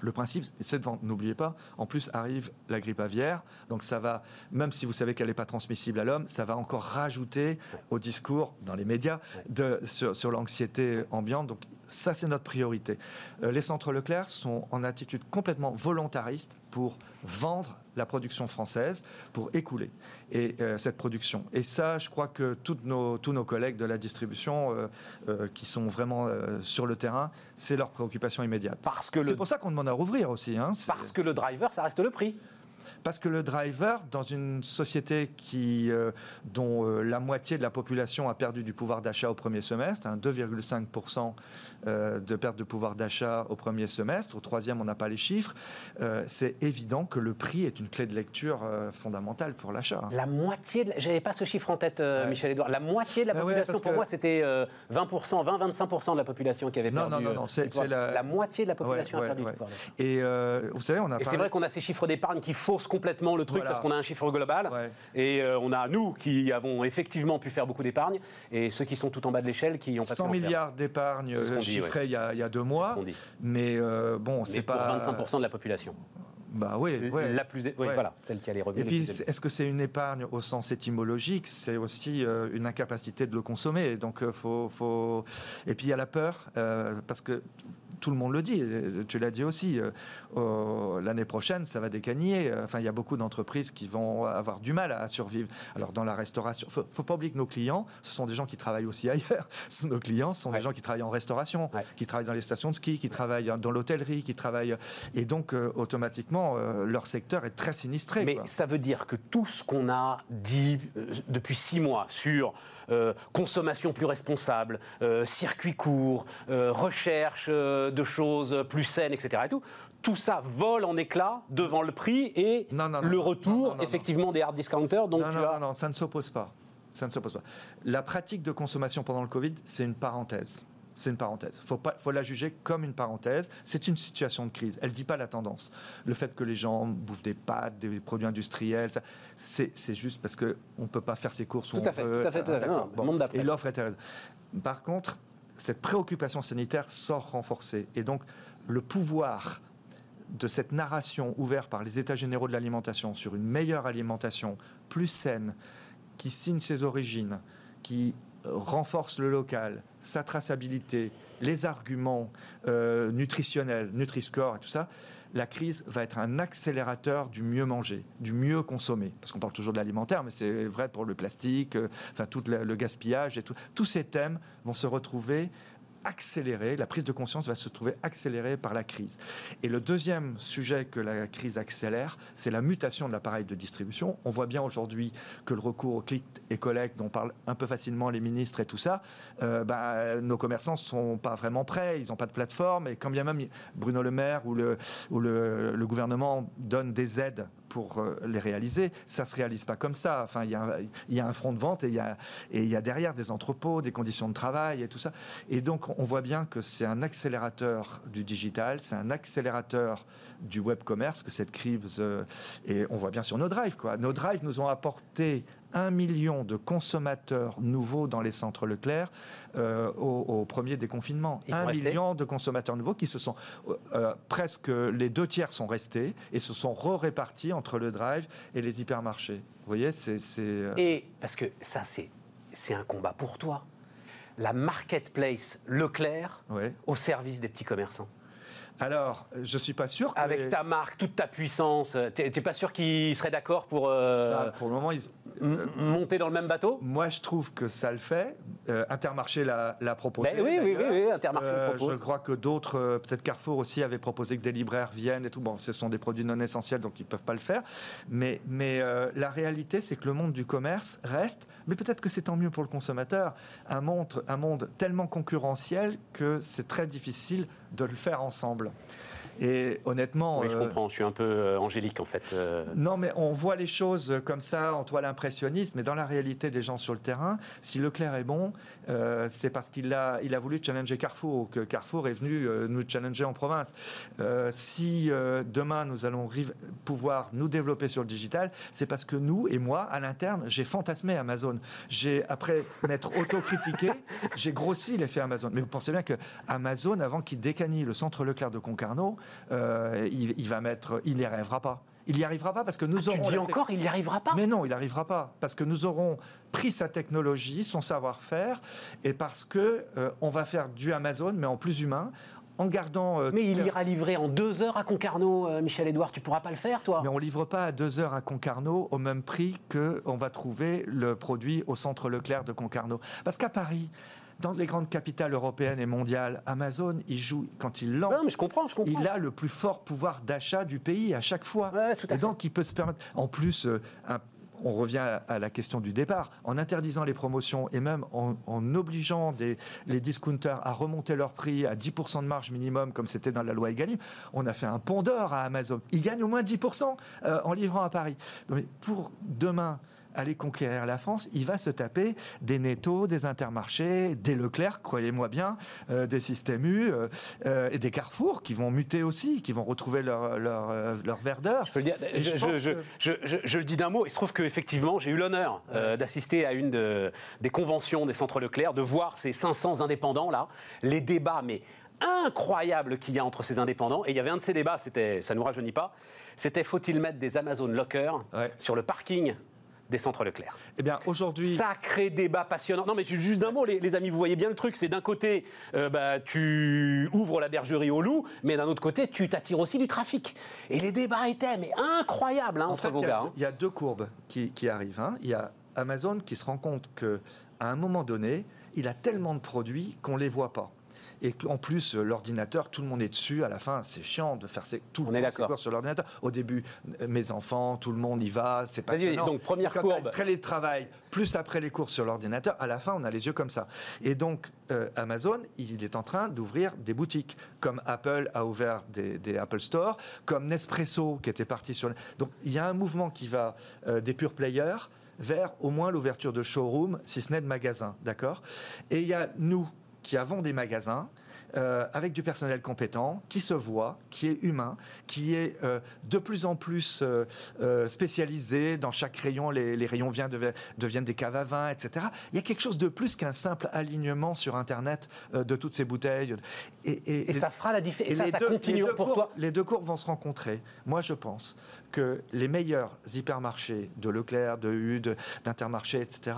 Le principe, c'est de vendre. N'oubliez pas, en plus arrive la grippe aviaire, donc ça va, même si vous savez qu'elle n'est pas transmissible à l'homme, ça va encore rajouter au discours dans les médias de, sur, l'anxiété ambiante. Donc ça, c'est notre priorité. Euh, les centres Leclerc sont en attitude complètement volontariste pour vendre la production française, pour écouler et, euh, cette production. Et ça, je crois que toutes nos, tous nos collègues de la distribution euh, qui sont vraiment sur le terrain, c'est leur préoccupation immédiate. C'est pour ça qu'on demande à rouvrir aussi. Hein, parce que le driver, ça reste le prix. Parce que le driver, dans une société qui, euh, dont euh, la moitié de la population a perdu du pouvoir d'achat au premier semestre, 2,5% hein, euh, de perte de pouvoir d'achat au premier semestre, au troisième on n'a pas les chiffres, c'est évident que le prix est une clé de lecture fondamentale pour l'achat. Hein. La moitié, de... j'avais pas ce chiffre en tête, Michel Edouard, la moitié de la population, pour moi c'était 20%, 20-25% de la population qui avait perdu. Non, non, non, c'est la... la... moitié de la population a perdu du pouvoir d'achat. Et vous savez, on a. Et c'est vrai qu'on a ces chiffres d'épargne qui complètement le truc parce qu'on a un chiffre global. Et euh, on a nous qui avons effectivement pu faire beaucoup d'épargne et ceux qui sont tout en bas de l'échelle qui ont pas 100 milliards d'épargne euh, chiffrés il, y a, il, y a, deux mois. Mais euh, bon, c'est pas. 25% de la population. Bah oui, la plus, voilà, celle qui a les revenus. Et puis, est-ce que c'est une épargne au sens étymologique? C'est aussi une incapacité de le consommer. Donc, faut, faut... Et puis, il y a la peur, parce que tout le monde le dit, tu l'as dit aussi, euh, l'année prochaine, ça va décagner. Enfin, il y a beaucoup d'entreprises qui vont avoir du mal à survivre. Alors, dans la restauration, il ne faut pas oublier que nos clients, ce sont des gens qui travaillent aussi ailleurs. Nos clients, ce sont des gens qui travaillent en restauration, qui travaillent dans les stations de ski, qui travaillent dans l'hôtellerie, qui travaillent... Et donc, euh, automatiquement, euh, leur secteur est très sinistré. Mais ça veut dire que tout ce qu'on a dit depuis six mois sur euh, consommation plus responsable, euh, circuit court, euh, recherche de choses plus saines, etc. Et tout, tout ça vole en éclats devant le prix et le retour effectivement des hard discounters. Donc non, non, ça ne s'oppose pas. Ça ne s'oppose pas. La pratique de consommation pendant le Covid, c'est une parenthèse c'est une parenthèse. Il faut, faut la juger comme une parenthèse. C'est une situation de crise. Elle ne dit pas la tendance. Le fait que les gens bouffent des pâtes, des produits industriels, c'est juste parce qu'on ne peut pas faire ses courses tout à fait, Tout à fait, tout à fait. et l'offre est Par contre, cette préoccupation sanitaire sort renforcée. Et donc, le pouvoir de cette narration ouverte par les États généraux de l'alimentation sur une meilleure alimentation, plus saine, qui signe ses origines, qui renforce le local, sa traçabilité, les arguments euh, nutritionnels, Nutri-Score et tout ça, la crise va être un accélérateur du mieux manger, du mieux consommer. Parce qu'on parle toujours de l'alimentaire, mais c'est vrai pour le plastique, euh, enfin tout le, gaspillage et. Tous ces thèmes vont se retrouver accélérée, la prise de conscience va se trouver accélérée par la crise. Et le deuxième sujet que la crise accélère, c'est la mutation de l'appareil de distribution. On voit bien aujourd'hui que le recours au click et collect, dont parlent un peu facilement les ministres et tout ça, euh, bah, nos commerçants ne sont pas vraiment prêts, ils n'ont pas de plateforme, et quand bien même Bruno Le Maire ou le, le, gouvernement donne des aides pour euh, les réaliser. Ça se réalise pas comme ça. Enfin, il y, a, un front de vente et il, et il y a derrière des entrepôts, des conditions de travail et tout ça. Et donc, on voit bien que c'est un accélérateur du digital, c'est un accélérateur du web commerce que cette crise. Euh, et on voit bien sur nos drives. Quoi. Nos drives nous ont apporté un million de consommateurs nouveaux dans les centres Leclerc euh, au, premier déconfinement. Un million de consommateurs nouveaux qui se sont euh, presque les deux tiers sont restés et se sont re-répartis entre le drive et les hypermarchés. Vous voyez, c'est. Et parce que ça, c'est c'est un combat pour toi. La marketplace Leclerc au service des petits commerçants. Alors, je suis pas sûr. Avec ta marque, toute ta puissance, tu n'es pas sûr qu'ils seraient d'accord pour. Euh, bah, pour le moment, ils... monter dans le même bateau? Moi, je trouve que ça le fait. Euh, Intermarché l'a, proposé. Ben oui, oui, oui, Intermarché le euh, propose. Je crois que d'autres, peut-être Carrefour aussi, avaient proposé que des libraires viennent et tout. Bon, ce sont des produits non essentiels, donc ils ne peuvent pas le faire. Mais, mais la réalité, c'est que le monde du commerce reste, mais peut-être que c'est tant mieux pour le consommateur, un monde, un monde tellement concurrentiel que c'est très difficile de le faire ensemble. Et honnêtement. Oui, je euh, comprends, je suis un peu euh, angélique en fait. Euh. Non, mais on voit les choses comme ça, en toile impressionniste, mais dans la réalité des gens sur le terrain, si Leclerc est bon, c'est parce qu'il a, il a voulu challenger Carrefour, que Carrefour est venu nous challenger en province. si demain nous allons pouvoir nous développer sur le digital, c'est parce que nous et moi, à l'interne, j'ai fantasmé Amazon. J'ai, après m'être autocritiqué, j'ai grossi l'effet Amazon. Mais vous pensez bien que Amazon, avant qu'il décanille le centre Leclerc de Concarneau, euh, il, va mettre, il n'y arrivera pas. Il n'y arrivera pas parce que nous ah, aurons. Tu dis encore, il n'y arrivera pas Mais non, il n'y arrivera pas parce que nous aurons pris sa technologie, son savoir-faire, et parce que euh, on va faire du Amazon, mais en plus humain. En gardant. Euh, mais il ira livrer en deux heures à Concarneau, Michel Edouard. Tu pourras pas le faire, toi Mais on livre pas à deux heures à Concarneau au même prix que on va trouver le produit au centre Leclerc de Concarneau. Parce qu'à Paris, dans les grandes capitales européennes et mondiales, Amazon, il joue, quand il lance, je comprends, je comprends. il a le plus fort pouvoir d'achat du pays à chaque fois. et donc, il peut se permettre. En plus, euh, on revient à la question du départ, en interdisant les promotions et même en, obligeant les discounters à remonter leur prix à 10% de marge minimum, comme c'était dans la loi Egalim, on a fait un pont d'or à Amazon. Il gagne au moins 10% euh, en livrant à Paris. Donc, pour demain, aller conquérir la France, il va se taper des Netto, des Intermarchés, des Leclerc, croyez-moi bien, euh, des Système U euh, euh, et des Carrefour qui vont muter aussi, qui vont retrouver leur, leur, leur verdeur. Je peux le dire, je, je, le dis d'un mot, il se trouve qu'effectivement, j'ai eu l'honneur d'assister à une des conventions des centres Leclerc, de voir ces 500 indépendants là, les débats, mais incroyables qu'il y a entre ces indépendants. Et il y avait un de ces débats, c'était, ça ne nous rajeunit pas, c'était faut-il mettre des Amazon Lockers sur le parking des centres Leclerc. Eh bien, aujourd'hui. Sacré débat passionnant. Non, mais juste d'un mot, les, amis, vous voyez bien le truc. C'est d'un côté, euh, bah, tu ouvres la bergerie au loup, mais d'un autre côté, tu t'attires aussi du trafic. Et les débats étaient mais incroyables hein, entre vos gars. Hein. Il y a deux courbes qui, arrivent. Hein. Il y a Amazon qui se rend compte qu'à un moment donné, il a tellement de produits qu'on ne les voit pas. Et en plus, euh, l'ordinateur, tout le monde est dessus. À la fin, c'est chiant de faire tout le temps sur l'ordinateur. Au début, euh, mes enfants, tout le monde y va. C'est pas Donc, première Quand courbe. télétravail, plus après les cours sur l'ordinateur, à la fin, on a les yeux comme ça. Et donc, euh, Amazon, il est en train d'ouvrir des boutiques, comme Apple a ouvert des, Apple Store, comme Nespresso qui était parti sur. Donc, il y a un mouvement qui va des pure players vers au moins l'ouverture de showroom, si ce n'est de magasins, d'accord? Et il y a nous, qui avons des magasins euh, avec du personnel compétent, qui se voit, qui est humain, qui est euh, de plus en plus euh, spécialisé. Dans chaque rayon, les, rayons viennent, deviennent des caves à vin, etc. Il y a quelque chose de plus qu'un simple alignement sur Internet de toutes ces bouteilles. Et, ça fera la différence. Et ça, continue pour toi. Les deux courbes vont se rencontrer. Moi, je pense que les meilleurs hypermarchés de Leclerc, de U, d'Intermarché, etc.,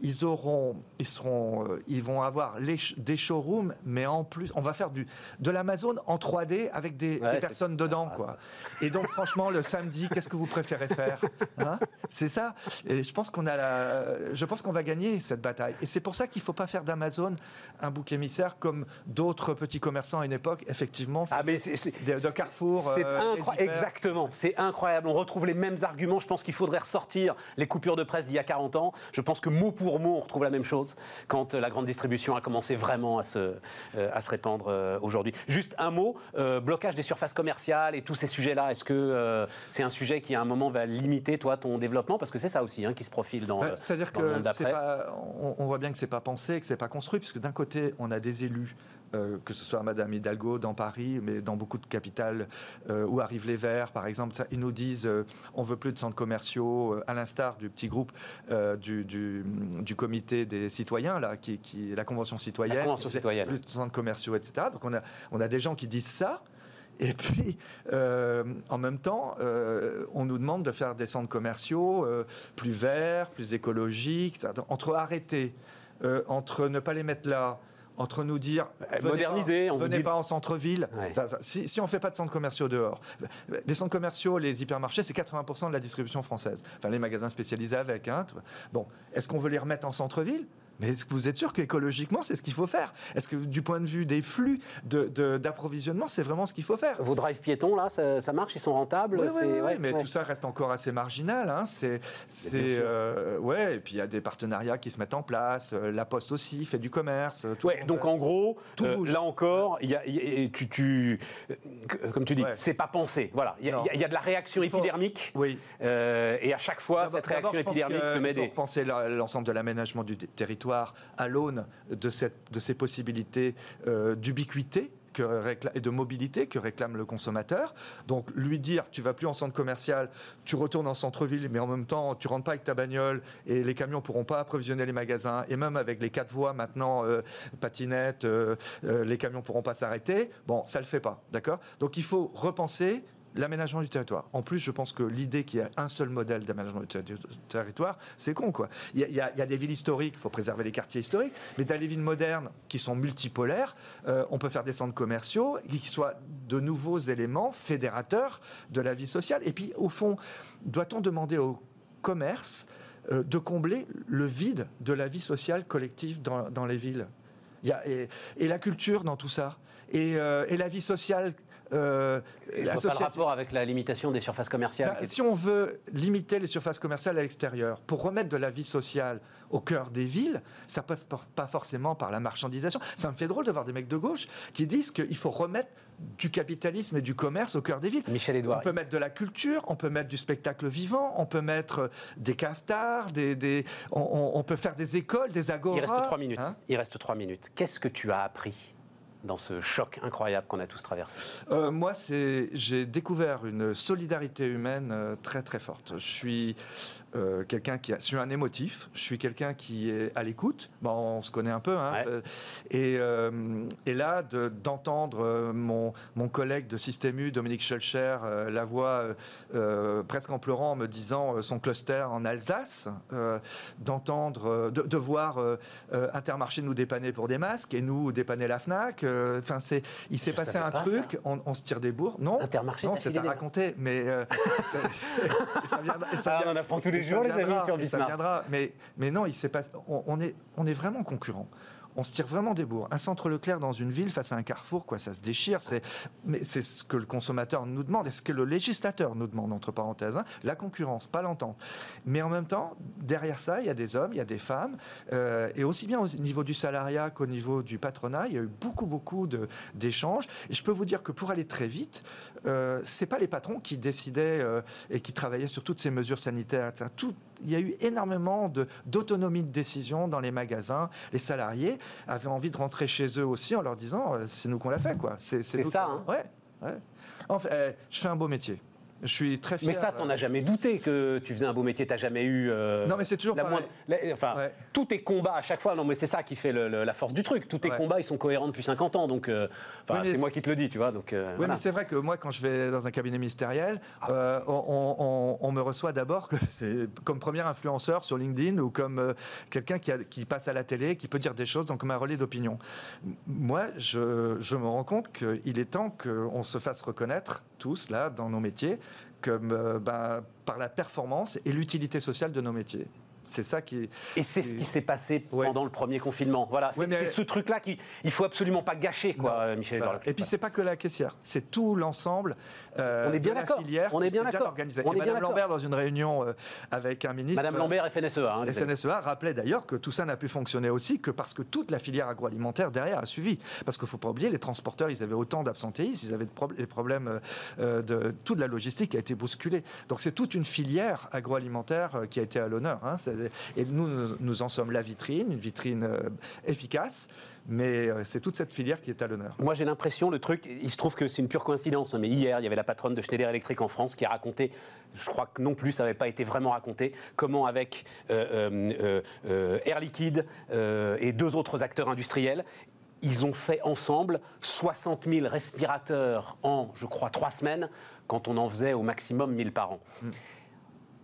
ils auront, ils seront, ils vont avoir des showrooms, mais en plus on va faire du, de l'Amazon en 3D avec des, personnes dedans. Quoi. Et donc, franchement, le samedi, qu'est-ce que vous préférez faire hein? C'est ça. Et je pense qu'on a la, je pense qu'on va gagner cette bataille. Et c'est pour ça qu'il ne faut pas faire d'Amazon un bouc émissaire comme d'autres petits commerçants à une époque, effectivement. Ah, mais c'est, de, Carrefour. C'est euh, Exactement. C'est incroyable. On retrouve les mêmes arguments. Je pense qu'il faudrait ressortir les coupures de presse d'il y a 40 ans. Je pense que mot pour mot, on retrouve la même chose quand la grande distribution a commencé vraiment à se, euh, à se répandre euh, aujourd'hui. Juste un mot, blocage des surfaces commerciales et tous ces sujets-là. Est-ce que c'est un sujet qui à un moment va limiter toi ton développement? Parce que c'est ça aussi hein, qui se profile dans. C'est-à-dire que on, voit bien que c'est pas pensé, que c'est pas construit, puisque d'un côté on a des élus euh, que ce soit Madame Hidalgo dans Paris, mais dans beaucoup de capitales euh, où arrivent les Verts, par exemple, ils nous disent euh, on veut plus de centres commerciaux, à l'instar du petit groupe du, du, comité des citoyens, là, qui, qui la convention citoyenne. La convention citoyenne. Plus de centres commerciaux, etc. Donc on a, on a des gens qui disent ça. Et puis, en même temps, on nous demande de faire des centres commerciaux plus verts, plus écologiques. Entre arrêter, entre ne pas les mettre là, entre nous dire venez moderniser, on venez pas en centre-ville. Si, on ne fait pas de centres commerciaux dehors, les centres commerciaux, les hypermarchés, c'est 80% de la distribution française. Enfin, les magasins spécialisés avec. Hein, bon, est-ce qu'on veut les remettre en centre-ville? Mais est-ce que vous êtes sûr qu'écologiquement, c'est ce qu'il faut faire? Est-ce que du point de vue des flux d'approvisionnement, de, c'est vraiment ce qu'il faut faire? Vos drives piétons, là, ça, marche? Ils sont rentables? Oui, ouais, mais tout ça reste encore assez marginal. Hein. C'est, euh, ouais, et puis il y a des partenariats qui se mettent en place. Euh, la Poste aussi fait du commerce. ouais, donc en gros, euh, là encore, il y a, tu, tu, comme tu dis, c'est pas pensé. Voilà, il y, y, a de la réaction épidermique. Oui. et à chaque fois, cette réaction épidermique te met des. Penser l'ensemble de l'aménagement du territoire à l'aune de, ces possibilités euh, d'ubiquité et de mobilité que réclame le consommateur. Donc lui dire tu vas plus en centre commercial, tu retournes en centre-ville, mais en même temps tu rentres pas avec ta bagnole et les camions pourront pas approvisionner les magasins et même avec les quatre voies maintenant euh, patinettes, euh, les camions pourront pas s'arrêter. Bon, ça le fait pas, d'accord? Donc il faut repenser l'aménagement du territoire. En plus, je pense que l'idée qu'il y a un seul modèle d'aménagement du territoire, c'est con, quoi. Il y, a, des villes historiques, il faut préserver les quartiers historiques, mais dans les villes modernes qui sont multipolaires, euh, on peut faire des centres commerciaux qui soient de nouveaux éléments fédérateurs de la vie sociale. Et puis, au fond, doit-on demander au commerce euh, de combler le vide de la vie sociale collective dans, les villes? Il y a, et, la culture dans tout ça? Euh, et la vie sociale euh, pas le rapport avec la limitation des surfaces commerciales. Bah, si on veut limiter les surfaces commerciales à l'extérieur pour remettre de la vie sociale au cœur des villes, ça passe pas forcément par la marchandisation. Ça me fait drôle de voir des mecs de gauche qui disent qu'il faut remettre du capitalisme et du commerce au cœur des villes. Michel Edouard. On peut mettre de la culture, on peut mettre du spectacle vivant, on peut mettre des cafetards, des, on, peut faire des écoles, des agoras. Il reste trois minutes. Hein Il reste trois minutes. Qu'est-ce que tu as appris dans ce choc incroyable qu'on a tous traversé euh, Moi, j'ai découvert une solidarité humaine euh, très très forte. Je suis euh, quelqu'un qui a, je suis un émotif, je suis quelqu'un qui est à l'écoute. Bon, on se connaît un peu, hein, euh, et, et, là, d'entendre mon, mon, collègue de Système U, Dominique Schulcher, la voix presque en pleurant, me disant son cluster en Alsace, d'entendre, de, voir Intermarché nous dépanner pour des masques et nous dépanner la Fnac. Enfin, c'est, il s'est passé un truc, on, se tire des bourres. Non, Intermarché, non, c'est à raconter, mais ça, ça, vient, ça ah, on apprend tous les les amis, sur Ça viendra, mais, mais non, il s'est pas, on, est, on est vraiment concurrents on se tire vraiment des bourres. Un centre Leclerc dans une ville face à un carrefour, quoi, ça se déchire. C'est, mais c'est ce que le consommateur nous demande et ce que le législateur nous demande, entre parenthèses. Hein. la concurrence, pas l'entente. Mais en même temps, derrière ça, il y a des hommes, il y a des femmes, euh, et aussi bien au niveau du salariat qu'au niveau du patronat, il y a eu beaucoup, beaucoup de, d'échanges. Et je peux vous dire que pour aller très vite, euh, c'est pas les patrons qui décidaient euh, et qui travaillaient sur toutes ces mesures sanitaires. Tout, il y a eu énormément d'autonomie de décision dans les magasins. Les salariés avaient envie de rentrer chez eux aussi en leur disant euh, c'est nous qu'on l'a fait. Quoi. C'est, ça. Hein. Ouais, ouais. En fait, eh, je fais un beau métier. Je suis très fier. Mais ça, t'en as jamais douté que tu faisais un beau métier, t'as jamais eu. euh, non, mais c'est toujours la pareil. moindre- la- enfin, Ouais. tous tes combats à chaque fois. Non, mais c'est ça qui fait le- le- la force du truc. Tous tes Ouais. combats, ils sont cohérents depuis 50 ans. Donc, euh, Oui, c'est moi qui te le dis, tu vois. Donc, euh, Oui, voilà. mais c'est vrai que moi, quand je vais dans un cabinet ministériel, euh, on, on- on- on me reçoit d'abord comme premier influenceur sur LinkedIn ou comme euh, quelqu'un qui, passe à la télé, qui peut dire des choses, donc comme un relais d'opinion. Moi, je, je me rends compte qu'il est temps qu'on se fasse reconnaître tous là dans nos métiers comme euh, ben, par la performance et l'utilité sociale de nos métiers. C'est ça qui. Et c'est ce qui s'est passé Ouais. pendant le premier confinement. Voilà, c'est Ouais, ce truc-là qu'il il faut absolument pas gâcher, quoi, Non. euh, Michel. Voilà. Et puis c'est pas que la caissière, c'est tout l'ensemble. euh, On est bien d'accord. On est bien d'accord. On est bien. Lambert, dans une réunion euh, avec un ministre, Madame Lambert, FNSEA. hein. FNSEA rappelait d'ailleurs que tout ça n'a pu fonctionner aussi que parce que toute la filière agroalimentaire derrière a suivi. Parce qu'il ne faut pas oublier, les transporteurs, ils avaient autant d'absentéisme, ils avaient de des problèmes euh, euh, de toute la logistique a été bousculée. Donc c'est toute une filière agroalimentaire euh, qui a été à l'honneur. hein. Et nous, nous, en sommes la vitrine, une vitrine euh, efficace, mais euh, c'est toute cette filière qui est à l'honneur. Moi, j'ai l'impression, le truc, il se trouve que c'est une pure coïncidence, hein, mais hier, il y avait la patronne de Schneider Electric en France qui a raconté, je crois que non plus, ça n'avait pas été vraiment raconté, comment avec euh, Air Liquide et deux autres acteurs industriels, ils ont fait ensemble 60 000 respirateurs en, je crois, trois semaines, quand on en faisait au maximum 1000 par an.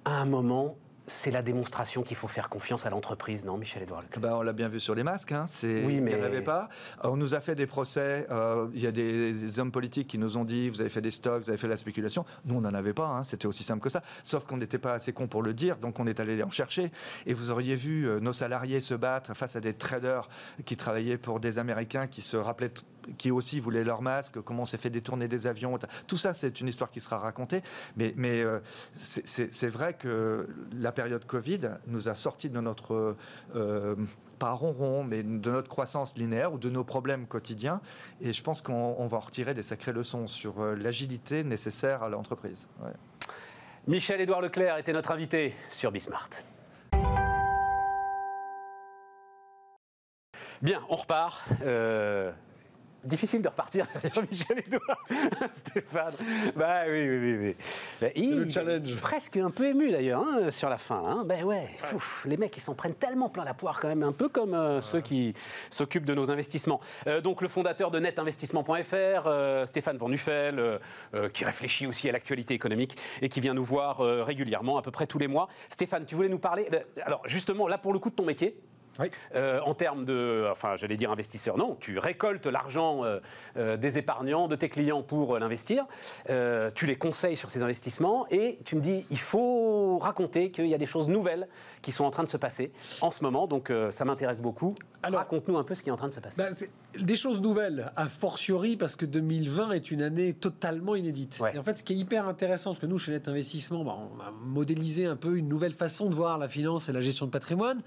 À un moment, c'est la démonstration qu'il faut faire confiance à l'entreprise, non, Michel-Édouard Leclerc? Ben, on l'a bien vu sur les masques, hein, c'est, Oui, il n'y en mais- avait pas. On nous a fait des procès, euh, il y a des, des hommes politiques qui nous ont dit, vous avez fait des stocks, vous avez fait de la spéculation. Nous, on n'en avait pas, hein, c'était aussi simple que ça. Sauf qu'on n'était pas assez cons pour le dire, donc on est allé en chercher. Et vous auriez vu euh, nos salariés se battre face à des traders qui travaillaient pour des Américains qui se rappelaient qui aussi voulaient leur masque, comment on s'est fait détourner des avions. Tout ça, c'est une histoire qui sera racontée. Mais, euh, c'est- vrai que la période Covid nous a sortis de notre, euh, pas ronron, mais de notre croissance linéaire ou de nos problèmes quotidiens. Et je pense qu'on on va en retirer des sacrées leçons sur euh, l'agilité nécessaire à l'entreprise. Michel-Édouard Leclerc était notre invité sur Bismart. Bien, on repart. Euh, Difficile de repartir Michel-Édouard. Stéphane. Bah oui, oui, oui. oui. Bah, il- le challenge. Presque un peu ému d'ailleurs hein, sur la fin. Hein. Ben ouais, fouf, les mecs ils s'en prennent tellement plein la poire quand même, un peu comme euh, ceux qui s'occupent de nos investissements. Euh, donc le fondateur de netinvestissement.fr, euh, Stéphane Van Nuffel, qui réfléchit aussi à l'actualité économique et qui vient nous voir régulièrement, à peu près tous les mois. Stéphane, tu voulais nous parler, alors justement là pour le coup de ton métier, Oui. euh, en termes de, enfin, j'allais dire investisseur, non, tu récoltes l'argent euh, euh, des épargnants, de tes clients pour l'investir, Euh, tu les conseilles sur ces investissements et tu me dis, il faut raconter qu'il y a des choses nouvelles qui sont en train de se passer en ce moment, donc ça m'intéresse beaucoup. Alors- Raconte-nous un peu ce qui est en train de se passer. C'est des choses nouvelles, a fortiori parce que 2020 est une année totalement inédite. Ouais. Et en fait, ce qui est hyper intéressant, parce que nous, chez Net Investissement, bah, on a modélisé un peu une nouvelle façon de voir la finance et la gestion de patrimoine.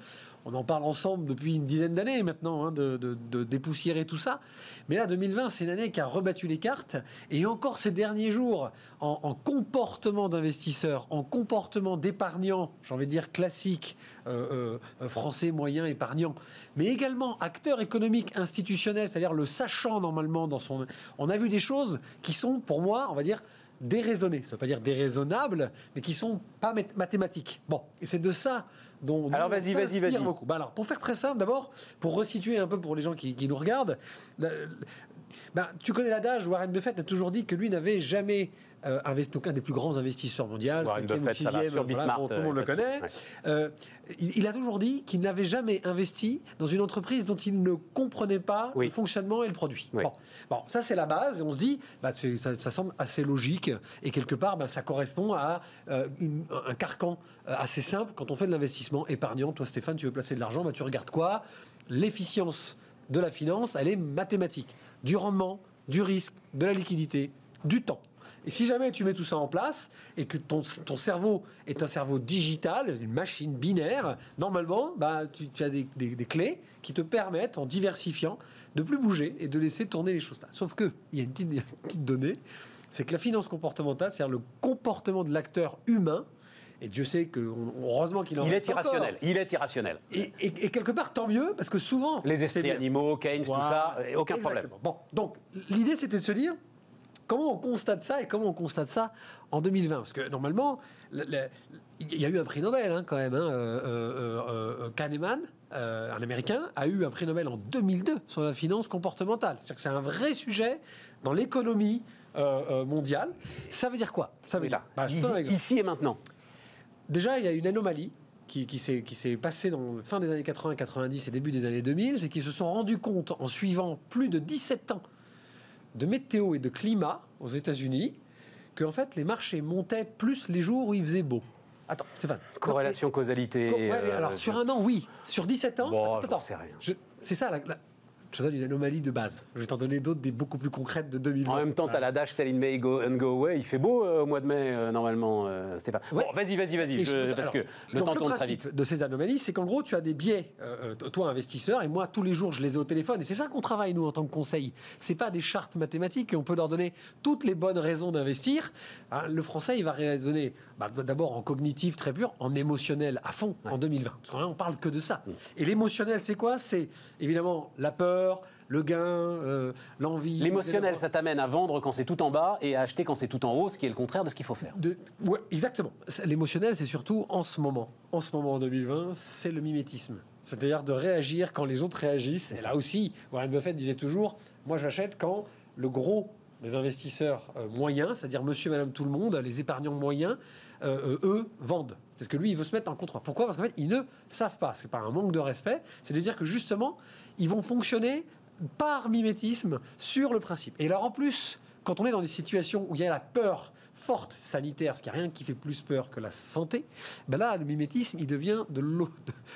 On en parle ensemble depuis une dizaine d'années maintenant, hein, de, de- de dépoussiérer tout ça. Mais là, 2020, c'est une année qui a rebattu les cartes. Et encore ces derniers jours, en, en comportement d'investisseurs, en comportement d'épargnants, j'ai envie de dire classique, euh, euh, français moyen épargnant, mais également acteur économique institutionnel, c'est-à-dire le sachant normalement dans son... On a vu des choses qui sont, pour moi, on va dire, déraisonnées. Ça ne veut pas dire déraisonnables, mais qui sont pas mathématiques. Bon, et c'est de ça dont Alors, on vas-y, vas-y, vas-y. beaucoup. Bah alors, pour faire très simple, d'abord, pour resituer un peu pour les gens qui, qui nous regardent, bah, tu connais l'adage, Warren Buffett a toujours dit que lui n'avait jamais euh, investi, donc un des plus grands investisseurs mondiaux, Warren ou sixième, sur voilà, bon, tout le monde euh, le pas de souci. connaît. Ouais. Euh, il, il a toujours dit qu'il n'avait jamais investi dans une entreprise dont il ne comprenait pas Oui. le fonctionnement et le produit. Oui. Bon. Bon, ça c'est la base, et on se dit, bah, ça, ça semble assez logique, et quelque part, bah, ça correspond à euh, une- un carcan assez simple quand on fait de l'investissement épargnant. Toi, Stéphane, tu veux placer de l'argent, bah, tu regardes quoi? L'efficience de la finance, elle est mathématique. Du rendement, du risque, de la liquidité, du temps. Et si jamais tu mets tout ça en place et que ton, ton cerveau est un cerveau digital, une machine binaire, normalement, bah, tu, as des, des- des clés qui te permettent, en diversifiant, de plus bouger et de laisser tourner les choses là. Sauf que, il y a une petite, une petite donnée, c'est que la finance comportementale, c'est-à-dire le comportement de l'acteur humain, et Dieu sait que, heureusement qu'il en Il est encore. irrationnel. Il est irrationnel. Et, et- et quelque part, tant mieux, parce que souvent... Les esprits animaux, Keynes, tout ça, euh, aucun problème. Bon, donc l'idée c'était de se dire, comment on constate ça et comment on constate ça en 2020 Parce que normalement, il y a eu un prix Nobel hein, quand même. Hein, euh, Kahneman, un Américain, a eu un prix Nobel en 2002 sur la finance comportementale. C'est-à-dire que c'est un vrai sujet dans l'économie mondiale. Ça veut dire quoi? Ça veut dire, bah, ici et maintenant. Déjà, il y a une anomalie qui, qui s'est passé dans fin des années 80, 90 et début des années 2000, c'est qu'ils se sont rendus compte, en suivant plus de 17 ans de météo et de climat aux États-Unis, que en fait, les marchés montaient plus les jours où il faisait beau. Attends, Stéphane. Corrélation, causalité. alors, euh, sur un an, oui. Sur 17 ans, bon, attends, rien. C'est ça, la, je te donne une anomalie de base. Je vais t'en donner d'autres, des beaucoup plus concrètes de 2020. En même temps, tu as la Dash Sell in May go and Go Away. Il fait beau euh, au mois de mai, euh, normalement, euh, Stéphane. Bon, vas-y, vas-y, vas-y, parce que le temps tourne très vite. de ces anomalies, c'est qu'en gros, tu as des biais, toi, investisseur, et moi, tous les jours, je les ai au téléphone. Et c'est ça qu'on travaille, nous, en tant que conseil. C'est pas des chartes mathématiques, et on peut leur donner toutes les bonnes raisons d'investir. Hein, le français, il va raisonner bah, d'abord en cognitif très pur, en émotionnel à fond, en 2020. Parce qu'on on parle que de ça. Mm. Et l'émotionnel, c'est quoi? C'est évidemment la peur, le gain, euh, l'envie. L'émotionnel, ça t'amène à vendre quand c'est tout en bas et à acheter quand c'est tout en haut, ce qui est le contraire de ce qu'il faut faire. exactement. L'émotionnel, c'est surtout en ce moment. En ce moment, en 2020, c'est le mimétisme. C'est-à-dire de réagir quand les autres réagissent. Et là aussi, Warren Buffett disait toujours, moi j'achète quand le gros des investisseurs euh, moyens, c'est-à-dire monsieur, madame, tout le monde, les épargnants moyens, euh, eux, vendent. C'est ce que lui, il veut se mettre en contre. Pourquoi? Parce qu'en fait, ils ne savent pas. C'est pas un manque de respect. C'est de dire que justement, ils vont fonctionner par mimétisme sur le principe. Et alors en plus, quand on est dans des situations où il y a la peur forte sanitaire, ce qui n'y a rien qui fait plus peur que la santé, ben là, le mimétisme, il devient de,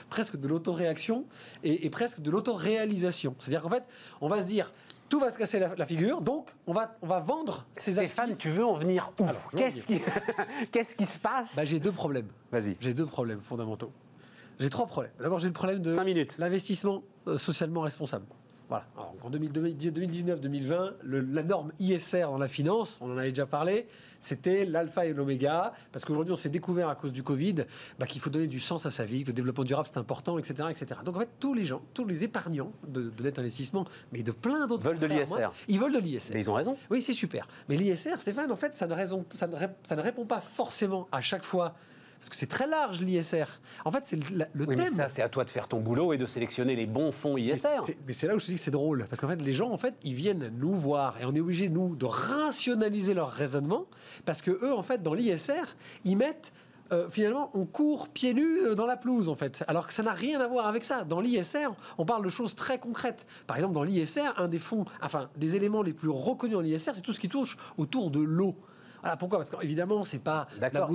presque de l'autoréaction et, et presque de l'autoréalisation. C'est-à-dire qu'en fait, on va se dire, tout va se casser la, figure, donc on va, on va vendre ces Stéphane, tu veux en venir où Qu'est-ce qui, qu'est-ce qui se passe ben, J'ai deux problèmes. Vas-y. J'ai deux problèmes fondamentaux. J'ai trois problèmes. D'abord, j'ai le problème de l'investissement euh, socialement responsable. Voilà. en 2019-2020, la norme ISR dans la finance, on en avait déjà parlé, c'était l'alpha et l'oméga, parce qu'aujourd'hui on s'est découvert à cause du Covid bah, qu'il faut donner du sens à sa vie, que le développement durable c'est important, etc., etc. Donc en fait, tous les gens, tous les épargnants de, net investissement, mais de plein d'autres veulent de l'ISR. Ils veulent de l'ISR. Mais ils ont raison. Oui, c'est super. Mais l'ISR, Stéphane, en fait, ça ne, raison, ça, ne, ça ne répond pas forcément à chaque fois parce que c'est très large l'ISR. En fait, c'est le, oui, thème. Mais ça, c'est à toi de faire ton boulot et de sélectionner les bons fonds ISR. Mais c'est là où je te dis que c'est drôle, parce qu'en fait, les gens, en fait, ils viennent nous voir et on est obligé nous de rationaliser leur raisonnement, parce que eux, en fait, dans l'ISR, ils mettent euh, finalement, on court pieds nus euh, dans la pelouse, en fait. Alors que ça n'a rien à voir avec ça. Dans l'ISR, on parle de choses très concrètes. Par exemple, dans l'ISR, un des fonds, enfin, des éléments les plus reconnus en l'ISR, c'est tout ce qui touche autour de l'eau. Voilà, pourquoi? Parce qu'évidemment, c'est pas D'accord.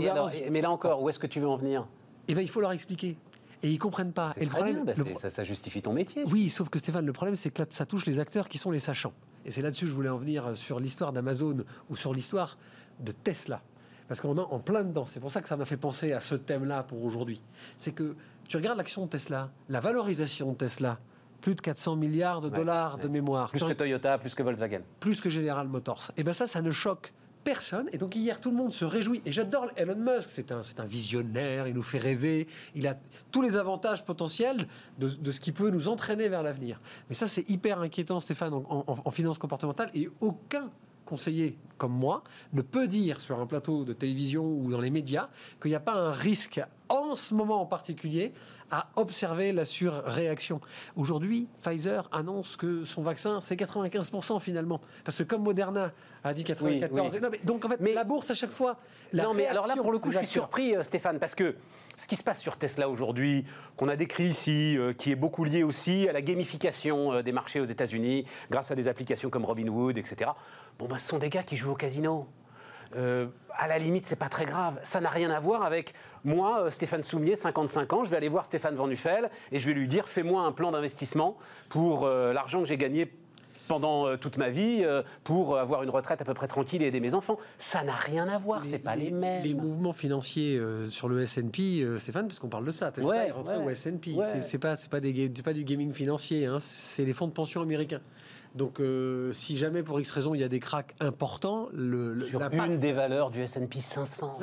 Mais là encore, où est-ce que tu veux en venir? Eh bien, il faut leur expliquer. Et ils comprennent pas. Et le problème, bah, ça, justifie ton métier. Oui, sauf que Stéphane, le problème, c'est que là, ça touche les acteurs qui sont les sachants. Et c'est là-dessus que je voulais en venir euh, sur l'histoire d'Amazon ou sur l'histoire de Tesla. Parce qu'on est en plein dedans. C'est pour ça que ça m'a fait penser à ce thème-là pour aujourd'hui. C'est que tu regardes l'action de Tesla, la valorisation de Tesla, plus de 400 milliards de dollars de mémoire. Plus que Toyota, plus que Volkswagen. Plus que General Motors. Et bien ça, ça ne choque personne. Et donc hier, tout le monde se réjouit. Et j'adore Elon Musk. C'est un, un visionnaire. Il nous fait rêver. Il a tous les avantages potentiels de, ce qui peut nous entraîner vers l'avenir. Mais ça, c'est hyper inquiétant, Stéphane, en, en finance comportementale. Et aucun conseiller comme moi ne peut dire sur un plateau de télévision ou dans les médias qu'il n'y a pas un risque en ce moment en particulier à observer la surréaction. Aujourd'hui, Pfizer annonce que son vaccin, c'est 95% finalement. Parce que comme Moderna a dit 94%. donc en fait, mais, la bourse à chaque fois. non, mais alors là, pour le coup, je suis surpris, euh, Stéphane, parce que ce qui se passe sur Tesla aujourd'hui, qu'on a décrit ici, euh, qui est beaucoup lié aussi à la gamification euh, des marchés aux États-Unis, grâce à des applications comme Robinhood, etc. Bon, ben, ce sont des gars qui jouent au casino. Euh, à la limite, c'est pas très grave. Ça n'a rien à voir avec moi, euh, Stéphane Soumier, 55 ans. Je vais aller voir Stéphane Van Nuffel et je vais lui dire fais-moi un plan d'investissement pour euh, l'argent que j'ai gagné pendant toute ma vie pour avoir une retraite à peu près tranquille et aider mes enfants. Ça n'a rien à voir, c'est pas les, mêmes. Les mouvements financiers sur le S&P, Stéphane, parce qu'on parle de ça, Tesla ouais, est rentré au S&P. C'est pas, pas, pas du gaming financier, hein. c'est les fonds de pension américains. Donc, euh, si jamais pour X raison il y a des cracks importants, le, sur une des valeurs du S&P 500,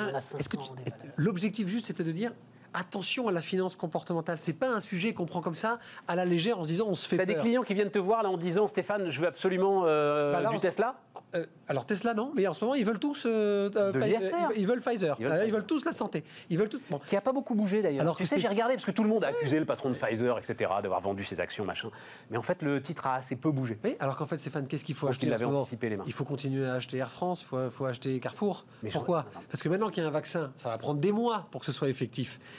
L'objectif juste, c'était de dire attention à la finance comportementale. C'est pas un sujet qu'on prend comme ça à la légère en se disant on se fait T'as peur. des clients qui viennent te voir là en disant Stéphane, je veux absolument euh, Bah là, du Tesla Euh, alors Tesla non, mais en ce moment ils veulent tous euh, euh, ils, ils veulent Pfizer. Ils veulent ils veulent tous la santé. Ils veulent tous. Bon. Qui a pas beaucoup bougé d'ailleurs. Alors tu sais, j'ai regardé parce que tout le monde a accusé le patron de Pfizer, etc., d'avoir vendu ses actions, machin. Mais en fait, le titre a assez peu bougé. Oui, alors qu'en fait, Stéphane, qu'est-ce qu'il faut acheter en ce moment les. Il faut continuer à acheter Air France, il faut, faut acheter Carrefour. Mais Pourquoi? Parce que maintenant qu'il y a un vaccin, ça va prendre des mois pour que ce soit effectif.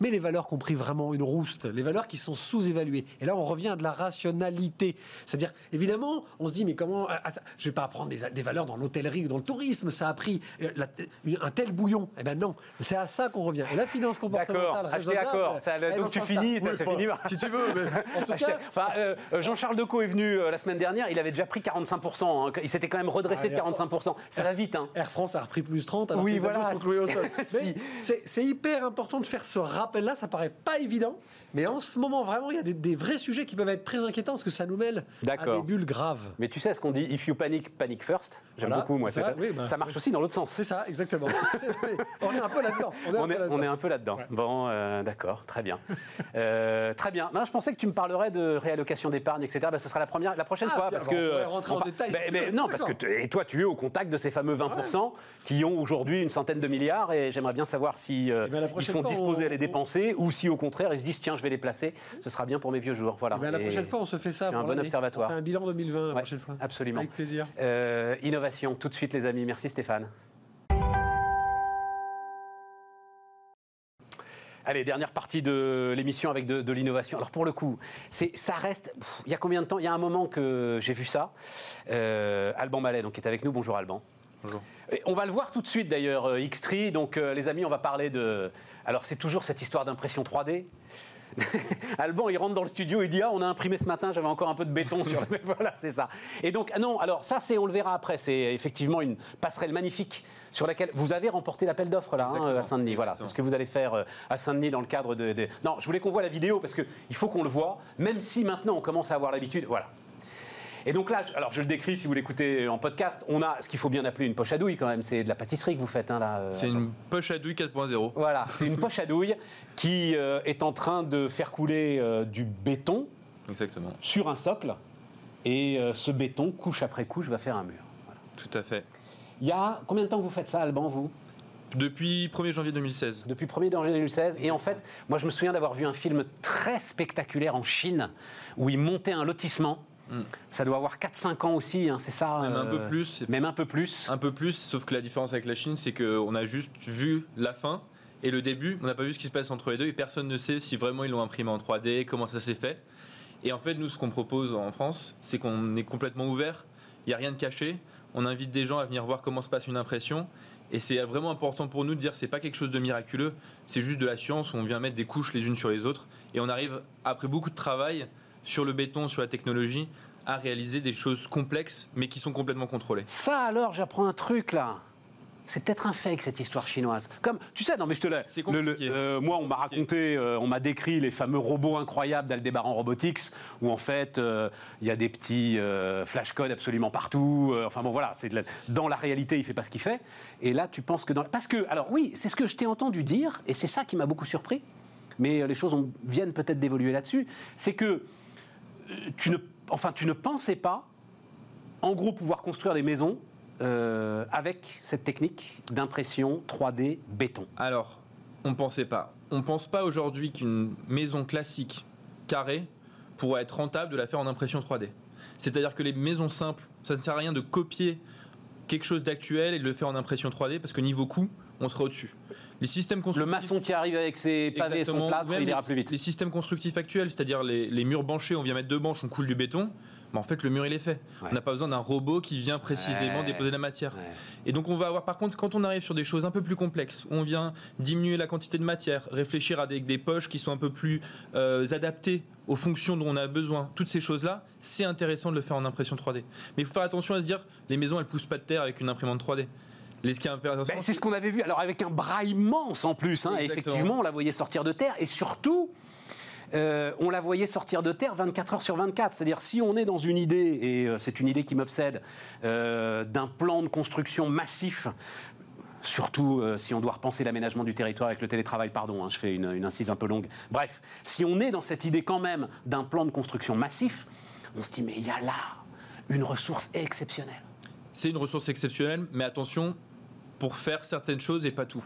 Mais les valeurs qui ont pris vraiment une rouste, les valeurs qui sont sous-évaluées. Et là, on revient à de la rationalité. C'est-à-dire, évidemment, on se dit, mais comment. ah, ça- je ne vais pas prendre des, des valeurs dans l'hôtellerie ou dans le tourisme, ça a pris euh, la- un tel bouillon. Eh ben non, c'est à ça qu'on revient. Et la finance D'accord, comportementale acheter raisonnable, accord. Ça, elle est dans donc tu finis, Oui, ça bon, finit. Si tu veux, mais en tout cas. Enfin, euh, euh, Jean-Charles Decaux est venu euh, la semaine dernière, il avait déjà pris 45%. hein. Il s'était quand même redressé Ah, de Air 45%. Ça va vite, hein. Air France a repris plus 30 alors Oui, que les voilà. sont cloués au sol. Si. C'est- hyper important de faire ce rappel-là, ça paraît pas évident, mais en ce moment vraiment il y a des, des vrais sujets qui peuvent être très inquiétants parce que ça nous mêle à des bulles graves. Mais tu sais ce qu'on dit If you panic, panic first. J'aime Voilà, beaucoup, moi. ça, oui, bah, ça marche oui. aussi dans l'autre sens. C'est ça, exactement. on est un peu là-dedans. On est un On peu là-dedans. on est un peu là-dedans. Bon, euh, d'accord, très bien. Euh, très bien. Non, je pensais que tu me parlerais de réallocation d'épargne, etc. Ben, ce sera la, première, la prochaine Ah, fois. Parce bon, que, on pourrait euh, rentrer en par- détail, Ben, si mais non, parce que et toi, tu es au contact de ces fameux 20% qui ont aujourd'hui une centaine de milliards et j'aimerais bien savoir si euh, Eh ben, ils sont disposés on- à les dépenser ou si au contraire ils se disent tiens, je vais les placer, ce sera bien pour mes vieux jours. Voilà. Eh ben, la Et- prochaine fois, on se fait ça. un pour bon observatoire. On fait un bilan 2020 la Ouais, prochaine fois. absolument. Avec plaisir. Euh, innovation, tout de suite les amis. Merci Stéphane. Allez, dernière partie de l'émission avec de, de l'innovation. Alors pour le coup, c'est, ça reste. il y a combien de temps? Il y a un moment que j'ai vu ça. Euh, Alban Mallet, donc, est avec nous. Bonjour Alban. Bonjour. Et on va le voir tout de suite d'ailleurs, euh, Xtree. Donc euh, les amis, on va parler de. Alors c'est toujours cette histoire d'impression 3D. Alban, il rentre dans le studio, il dit Ah, on a imprimé ce matin, j'avais encore un peu de béton sur le. voilà, c'est ça. Et donc, ah non, alors ça, c'est, on le verra après, c'est effectivement une passerelle magnifique sur laquelle vous avez remporté l'appel d'offres là, hein, à Saint-Denis. Voilà, c'est ce que vous allez faire euh, à Saint-Denis dans le cadre de, de- Non, je voulais qu'on voit la vidéo parce qu'il faut qu'on le voit, même si maintenant on commence à avoir l'habitude. Voilà. Et donc là, alors je le décris si vous l'écoutez en podcast, on a ce qu'il faut bien appeler une poche à douille quand même, c'est de la pâtisserie que vous faites hein, là. euh, C'est une poche à douille 4.0. voilà, c'est une poche à douille qui euh, est en train de faire couler euh, du béton Exactement. sur un socle. Et ce béton, couche après couche, va faire un mur. Voilà. Tout à fait. Il y a combien de temps que vous faites ça, Alban, vous? Depuis 1er janvier 2016. Depuis 1er janvier 2016. Et en fait, moi, je me souviens d'avoir vu un film très spectaculaire en Chine où ils montaient un lotissement. Mm. Ça doit avoir 4-5 ans aussi, hein, c'est ça Même un euh, peu plus. Même un peu plus. Un peu plus, sauf que la différence avec la Chine, c'est qu'on a juste vu la fin et le début. On n'a pas vu ce qui se passe entre les deux et personne ne sait si vraiment ils l'ont imprimé en 3D, comment ça s'est fait. Et en fait, nous, ce qu'on propose en France, c'est qu'on est complètement ouvert. Il n'y a rien de caché. On invite des gens à venir voir comment se passe une impression. Et c'est vraiment important pour nous de dire c'est pas quelque chose de miraculeux, c'est juste de la science où on vient mettre des couches les unes sur les autres. Et on arrive, après beaucoup de travail sur le béton, sur la technologie, à réaliser des choses complexes mais qui sont complètement contrôlées. Ça alors, j'apprends un truc là. C'est peut-être un fake cette histoire chinoise. Comme tu sais, non mais je te laisse. C'est compliqué. moi, on m'a raconté, euh, on m'a décrit les fameux robots incroyables d'Aldebaran Robotics, où en fait euh, il y a des petits euh, flashcodes absolument partout. euh, enfin bon, voilà, c'est dans la réalité, il fait pas ce qu'il fait. Et là, tu penses que dans parce que alors oui, c'est ce que je t'ai entendu dire, et c'est ça qui m'a beaucoup surpris. Mais euh, les choses ont- viennent peut-être d'évoluer là-dessus. C'est que euh, tu ne, enfin, tu ne pensais pas en gros pouvoir construire des maisons euh, avec cette technique d'impression 3D béton? Alors, on ne pensait pas. On ne pense pas aujourd'hui qu'une maison classique carrée pourrait être rentable de la faire en impression 3D. C'est-à-dire que les maisons simples, ça ne sert à rien de copier quelque chose d'actuel et de le faire en impression 3D parce que niveau coût, on sera au-dessus. Les systèmes Le constructifs maçon qui arrive avec ses pavés et son plâtre, il ira plus vite. Les systèmes constructifs actuels, c'est-à-dire les, les murs banchés, on vient mettre deux banches, on coule du béton. Mais en fait, le mur, il est fait. Ouais. On n'a pas besoin d'un robot qui vient précisément Ouais. déposer la matière. Ouais. Et donc, on va avoir, par contre, quand on arrive sur des choses un peu plus complexes, on vient diminuer la quantité de matière, réfléchir à des, des poches qui sont un peu plus euh, adaptées aux fonctions dont on a besoin, toutes ces choses-là, c'est intéressant de le faire en impression 3D. Mais il faut faire attention à se dire, les maisons, elles poussent pas de terre avec une imprimante 3D. Ce qui est intéressant, Ben, c'est ce qu'on avait vu, alors avec un bras immense en plus. hein, effectivement, on la voyait sortir de terre. Et surtout, euh, on la voyait sortir de terre 24 heures sur 24. C'est-à-dire, si on est dans une idée, et euh, c'est une idée qui m'obsède, euh, d'un plan de construction massif surtout si on doit repenser l'aménagement du territoire avec le télétravail, pardon, hein, je fais une, une incise un peu longue. Bref, si on est dans cette idée quand même d'un plan de construction massif, on se dit, mais il y a là une ressource exceptionnelle. C'est une ressource exceptionnelle, mais attention, pour faire certaines choses et pas tout.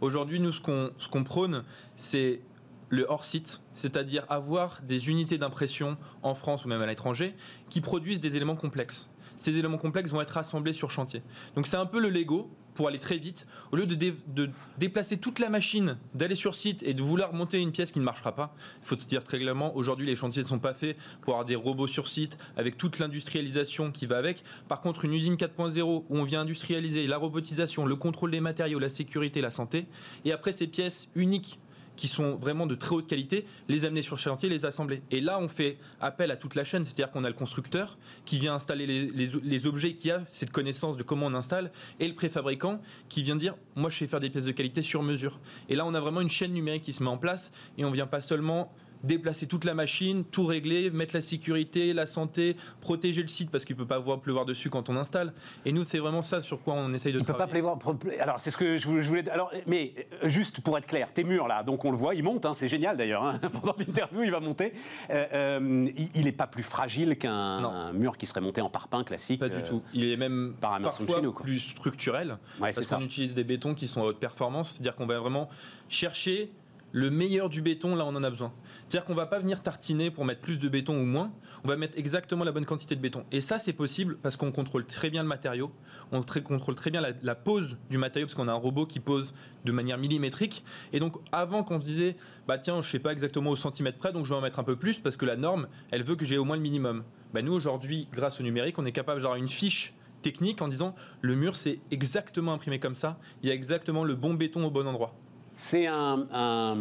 Aujourd'hui, nous, ce qu'on ce prône, c'est le hors-site, c'est-à-dire avoir des unités d'impression en France ou même à l'étranger qui produisent des éléments complexes. Ces éléments complexes vont être assemblés sur chantier. Donc c'est un peu le Lego pour aller très vite. Au lieu de, dé- de déplacer toute la machine, d'aller sur site et de vouloir monter une pièce qui ne marchera pas, il faut se dire très clairement, aujourd'hui les chantiers ne sont pas faits pour avoir des robots sur site avec toute l'industrialisation qui va avec. Par contre, une usine 4.0 où on vient industrialiser la robotisation, le contrôle des matériaux, la sécurité, la santé, et après ces pièces uniques qui sont vraiment de très haute qualité, les amener sur le chantier, les assembler. Et là, on fait appel à toute la chaîne, c'est-à-dire qu'on a le constructeur qui vient installer les, les- les objets, qui a cette connaissance de comment on installe, et le préfabricant qui vient dire, moi je sais faire des pièces de qualité sur mesure. Et là, on a vraiment une chaîne numérique qui se met en place, et on vient pas seulement déplacer toute la machine, tout régler, mettre la sécurité, la santé, protéger le site parce qu'il peut pas pleuvoir dessus quand on installe. Et nous, c'est vraiment ça sur quoi on essaye de Il peut pas travailler. pleuvoir. Alors, c'est ce que je voulais. Alors, mais euh, juste pour être clair, tes murs là, donc on le voit, il monte, hein, c'est génial d'ailleurs. hein. Pendant l'interview, il va monter. Euh, euh, il- n'est pas plus fragile qu'un un mur qui serait monté en parpaing classique. Pas du euh, tout. Il est même par Emerson parfois chez nous, quoi. plus structurel. Ouais, parce qu'on utilise des bétons qui sont à haute performance. C'est-à-dire qu'on va vraiment chercher le meilleur du béton là on en a besoin. C'est-à-dire qu'on va pas venir tartiner pour mettre plus de béton ou moins. On va mettre exactement la bonne quantité de béton. Et ça, c'est possible parce qu'on contrôle très bien le matériau. On contrôle très bien la, pose du matériau parce qu'on a un robot qui pose de manière millimétrique. Et donc, avant qu'on se disait, bah tiens, je sais pas exactement au centimètre près, donc je vais en mettre un peu plus parce que la norme, elle veut que j'ai au moins le minimum. Bah, nous, aujourd'hui, grâce au numérique, on est capable d'avoir une fiche technique en disant le mur c'est exactement imprimé comme ça, il y a exactement le bon béton au bon endroit. C'est un, un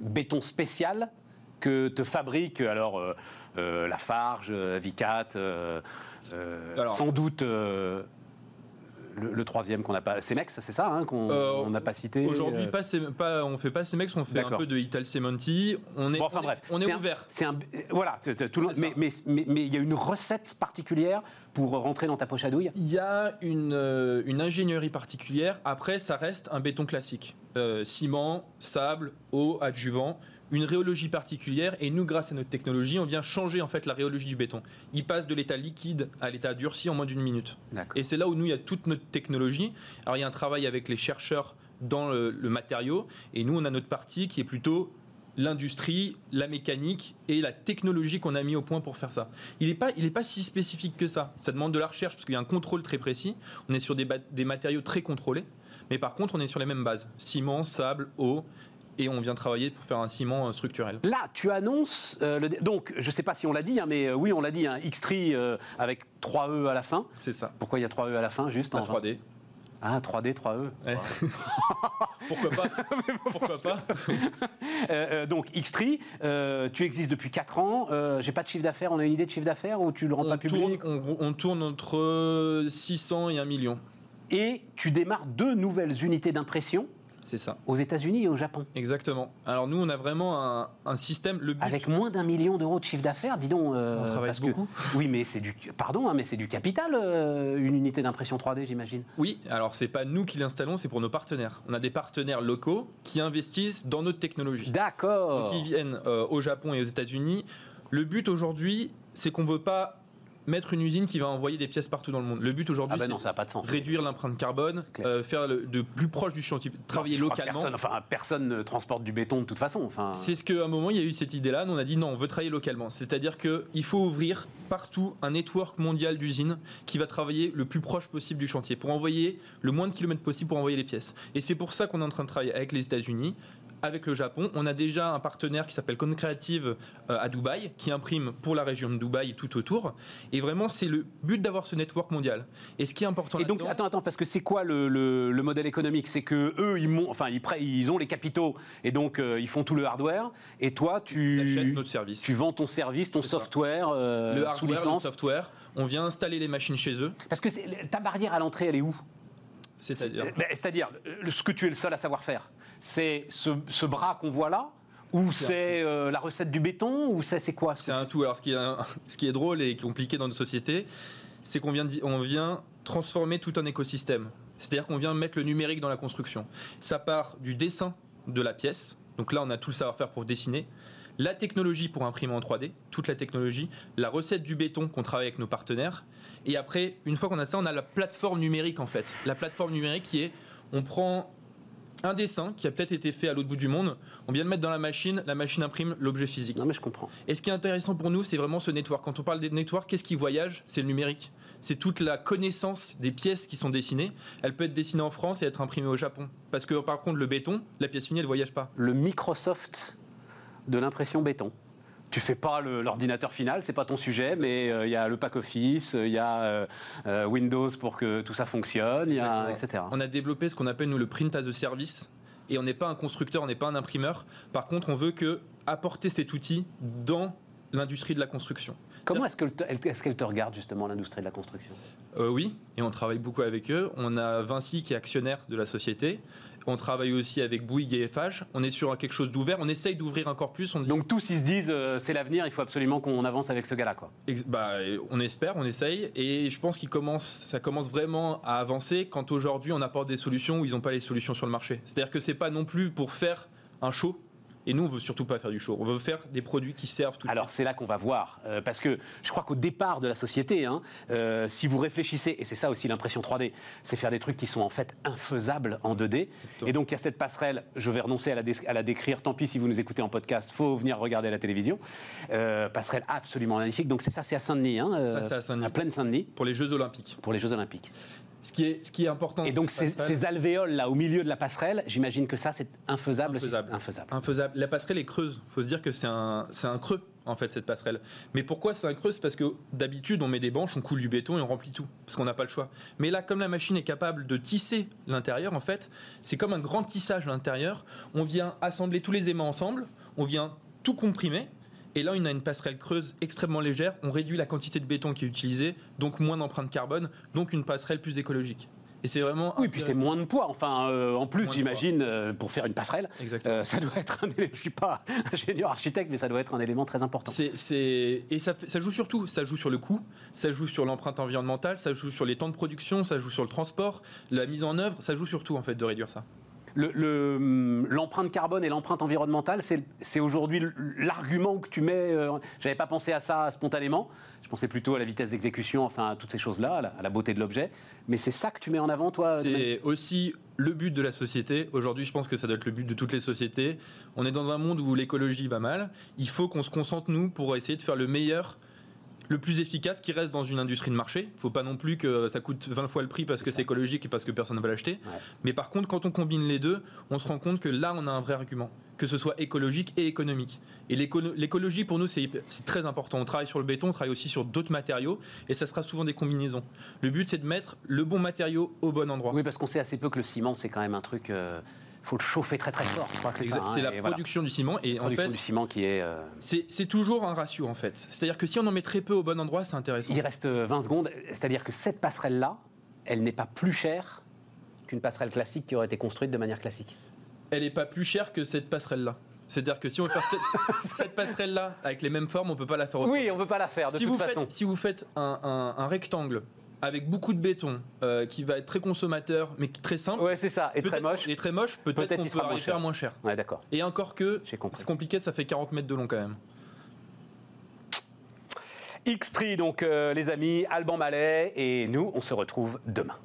béton spécial que te fabrique alors euh, euh, la Farge, euh, Vicat, euh, Alors- sans doute le, le troisième qu'on n'a pas. Cemex, c'est ça hein, qu'on Euh, on n'a pas cité. Aujourd'hui, euh, pas, pas, on fait pas Cemex, on fait un peu de Ital Cementi. On est, Bon, enfin on est- bref, on est, c'est un- ouvert. C'est un, voilà, tout le- mais mais mais mais il y a une recette particulière pour rentrer dans ta poche à douille? Il y a une, euh, une ingénierie particulière. Après, ça reste un béton classique. Euh, ciment, sable, eau, adjuvant, une rhéologie particulière. Et nous, grâce à notre technologie, on vient changer en fait la rhéologie du béton. Il passe de l'état liquide à l'état durci en moins d'une minute. Et c'est là où nous, il y a toute notre technologie. Alors, il y a un travail avec les chercheurs dans le, le matériau. Et nous, on a notre partie qui est plutôt l'industrie, la mécanique et la technologie qu'on a mis au point pour faire ça. Il n'est pas, il est pas si spécifique que ça. Ça demande de la recherche parce qu'il y a un contrôle très précis. On est sur des matériaux très contrôlés. Mais par contre, on est sur les mêmes bases. Ciment, sable, eau. Et on vient travailler pour faire un ciment euh, structurel. Là, tu annonces, euh, le- donc je ne sais pas si on l'a dit, hein, mais euh, oui, on l'a dit, un X-Tree euh, avec 3 E à la fin. C'est ça. Pourquoi il y a 3 E à la fin, juste en 3D. Ah, 3D, 3 E. Ouais. Pourquoi pas Pourquoi pas Euh, donc X-Tree, euh, tu existes depuis 4 ans. Euh, J'ai pas de chiffre d'affaires. On a une idée de chiffre d'affaires ou tu le rends on pas tourne, public on, on tourne entre 600 et 1 million. Et tu démarres deux nouvelles unités d'impression C'est ça. aux États-Unis et au Japon. Exactement. Alors nous, on a vraiment un, un système. Le but, Avec moins d'un million d'euros de chiffre d'affaires, dis donc. euh, On travaille parce que- beaucoup. oui, mais c'est du. Pardon, hein, mais c'est du capital, euh, une unité d'impression 3D, j'imagine. Oui, alors c'est pas nous qui l'installons, c'est pour nos partenaires. On a des partenaires locaux qui investissent dans notre technologie. D'accord. Donc ils viennent euh, au Japon et aux États-Unis. Le but aujourd'hui, c'est qu'on veut pas mettre une usine qui va envoyer des pièces partout dans le monde. Le but aujourd'hui, Ah bah c'est réduire l'empreinte carbone, euh, faire le- de plus proche du chantier, travailler localement. Personne, enfin, personne ne transporte du béton de toute façon. Enfin, C'est ce qu'à un moment, il y a eu cette idée-là. Nous, on a dit non, on veut travailler localement. C'est-à-dire qu'il faut ouvrir partout un network mondial d'usines qui va travailler le plus proche possible du chantier pour envoyer le moins de kilomètres possible pour envoyer les pièces. Et c'est pour ça qu'on est en train de travailler avec les États-Unis. Avec le Japon, on a déjà un partenaire qui s'appelle Concreative euh, à Dubaï, qui imprime pour la région de Dubaï et tout autour. Et vraiment, c'est le but d'avoir ce network mondial. Et ce qui est important Et donc, attends, attends, parce que c'est quoi le, le- le modèle économique? C'est que eux, ils, mon- enfin, ils, ils ont les capitaux et donc euh, ils font tout le hardware. Et toi, tu, notre service. tu vends ton service, ton software euh, le sous hardware, le licence. software, on vient installer les machines chez eux. Parce que ta barrière à l'entrée, elle est où? C'est-à-dire Ben, C'est-à-dire, ce que tu es le seul à savoir faire, c'est ce, ce bras qu'on voit là ou C'est euh, la recette du béton ou c'est c'est quoi? C'est un tout. Alors, ce qui est, un- ce qui est drôle et compliqué dans notre société, c'est qu'on vient, on vient transformer tout un écosystème. C'est-à-dire qu'on vient mettre le numérique dans la construction. Ça part du dessin de la pièce. Donc là, on a tout le savoir-faire pour dessiner. La technologie pour imprimer en 3D, toute la technologie. La recette du béton qu'on travaille avec nos partenaires. Et après, une fois qu'on a ça, on a la plateforme numérique en fait. La plateforme numérique qui est, on prend un dessin qui a peut-être été fait à l'autre bout du monde, on vient le mettre dans la machine, la machine imprime l'objet physique. Non mais je comprends. Et ce qui est intéressant pour nous, c'est vraiment ce network. Quand on parle des networks, qu'est-ce qui voyage? C'est le numérique. C'est toute la connaissance des pièces qui sont dessinées. Elle peut être dessinée en France et être imprimée au Japon. Parce que par contre, le béton, la pièce finie, elle ne voyage pas. Le Microsoft de l'impression béton. Tu fais pas l'ordinateur final, c'est pas ton sujet, mais euh, il y a le pack office, il y a euh, euh, Windows pour que tout ça fonctionne, y a, etc. On a développé ce qu'on appelle nous le print as a service. Et on n'est pas un constructeur, on n'est pas un imprimeur. Par contre, on veut que apporter cet outil dans l'industrie de la construction. Comment est-ce te- qu'elle te regarde justement l'industrie de la construction? Euh, oui, et on travaille beaucoup avec eux. On a Vinci qui est actionnaire de la société. On travaille aussi avec Bouygues et FH. On est sur quelque chose d'ouvert. On essaye d'ouvrir encore plus. On dit, Donc tous ils se disent euh, c'est l'avenir, il faut absolument qu'on avance avec ce gars-là quoi. Ex- bah, on espère, on essaye, et je pense qu'il commence, ça commence vraiment à avancer quand aujourd'hui on apporte des solutions où ils n'ont pas les solutions sur le marché. C'est-à-dire que c'est pas non plus pour faire un show. Et nous, on veut surtout pas faire du show. On veut faire des produits qui servent tout Alors c'est là qu'on va voir, euh, parce que je crois qu'au départ de la société, hein, euh, si vous réfléchissez, et c'est ça aussi l'impression 3D, c'est faire des trucs qui sont en fait infaisables en 2D. Exactement. Et donc il y a cette passerelle, je vais renoncer à la, dé- à la décrire, tant pis si vous nous écoutez en podcast, faut venir regarder à la télévision. Euh, passerelle absolument magnifique, donc c'est ça, c'est à Saint-Denis, hein, Ça, c'est à Saint-Denis. pleine Saint-Denis, pour les Jeux Olympiques. pour les Jeux Olympiques. Ce qui est, ce qui est important. Et donc ces, alvéoles là au milieu de la passerelle, j'imagine que ça c'est infaisable. Infaisable. infaisable. Infaisable. La passerelle est creuse. Il faut se dire que c'est un, c'est un creux, en fait, cette passerelle. Mais pourquoi c'est un creux? C'est parce que d'habitude, on met des banches, on coule du béton et on remplit tout. Parce qu'on n'a pas le choix. Mais là, comme la machine est capable de tisser l'intérieur, en fait, c'est comme un grand tissage à l'intérieur. On vient assembler tous les aimants ensemble, on vient tout comprimer. Et là, on a une passerelle creuse extrêmement légère. On réduit la quantité de béton qui est utilisée, donc moins d'empreinte carbone, donc une passerelle plus écologique. Et c'est vraiment. Oui, puis c'est moins de poids. Enfin, euh, en plus, j'imagine, euh, pour faire une passerelle, Exactement. euh, ça doit être un élément. Je suis pas ingénieur architecte, mais ça doit être un élément très important. C'est, c'est- et ça joue sur tout. Ça joue sur le coût, ça joue sur l'empreinte environnementale, ça joue sur les temps de production, ça joue sur le transport, la mise en œuvre, ça joue sur tout en fait de réduire ça. Le- le, hum, L'empreinte carbone et l'empreinte environnementale, c'est aujourd'hui l'argument que tu mets. euh, J'avais pas pensé à ça spontanément. Je pensais plutôt à la vitesse d'exécution, enfin à toutes ces choses-là, à la, à la beauté de l'objet. Mais c'est ça que tu mets en avant, toi. C'est aussi le but de la société. Aujourd'hui, je pense que ça doit être le but de toutes les sociétés. On est dans un monde où l'écologie va mal. Il faut qu'on se concentre, nous, pour essayer de faire le meilleur, le plus efficace qui reste dans une industrie de marché. Il ne faut pas non plus que ça coûte 20 fois le prix parce que c'est écologique et parce que personne ne va l'acheter. Ouais. Mais par contre, quand on combine les deux, on se rend compte que là, on a un vrai argument, que ce soit écologique et économique. Et l'écologie, pour nous, c'est très important. On travaille sur le béton, on travaille aussi sur d'autres matériaux, et ça sera souvent des combinaisons. Le but, c'est de mettre le bon matériau au bon endroit. Oui, parce qu'on sait assez peu que le ciment, c'est quand même un truc. Il faut le chauffer très très fort. C'est hein, c'est la voilà. production du ciment, et en production fait, du ciment qui est. euh, c'est toujours un ratio, en fait. C'est-à-dire que si on en met très peu au bon endroit, c'est intéressant. Il reste euh, 20 secondes. C'est-à-dire que cette passerelle-là, elle n'est pas plus chère qu'une passerelle classique qui aurait été construite de manière classique. Elle n'est pas plus chère que cette passerelle-là. C'est-à-dire que si on veut faire cette, cette passerelle-là avec les mêmes formes, on peut pas la faire autrement. Oui, on peut pas la faire de si toute vous façon. Faites, si vous faites un, un- un rectangle avec beaucoup de béton euh, qui va être très consommateur mais très simple, Ouais, c'est ça. Et très peut-être- moche. et très moche, peut-être Peut-être qu'on peut sera moins arriver cher. à moins cher. Ouais, d'accord. Et encore que c'est compliqué, ça fait 40 mètres de long quand même. X3, donc euh, les amis, Alban Mallet et nous, on se retrouve demain.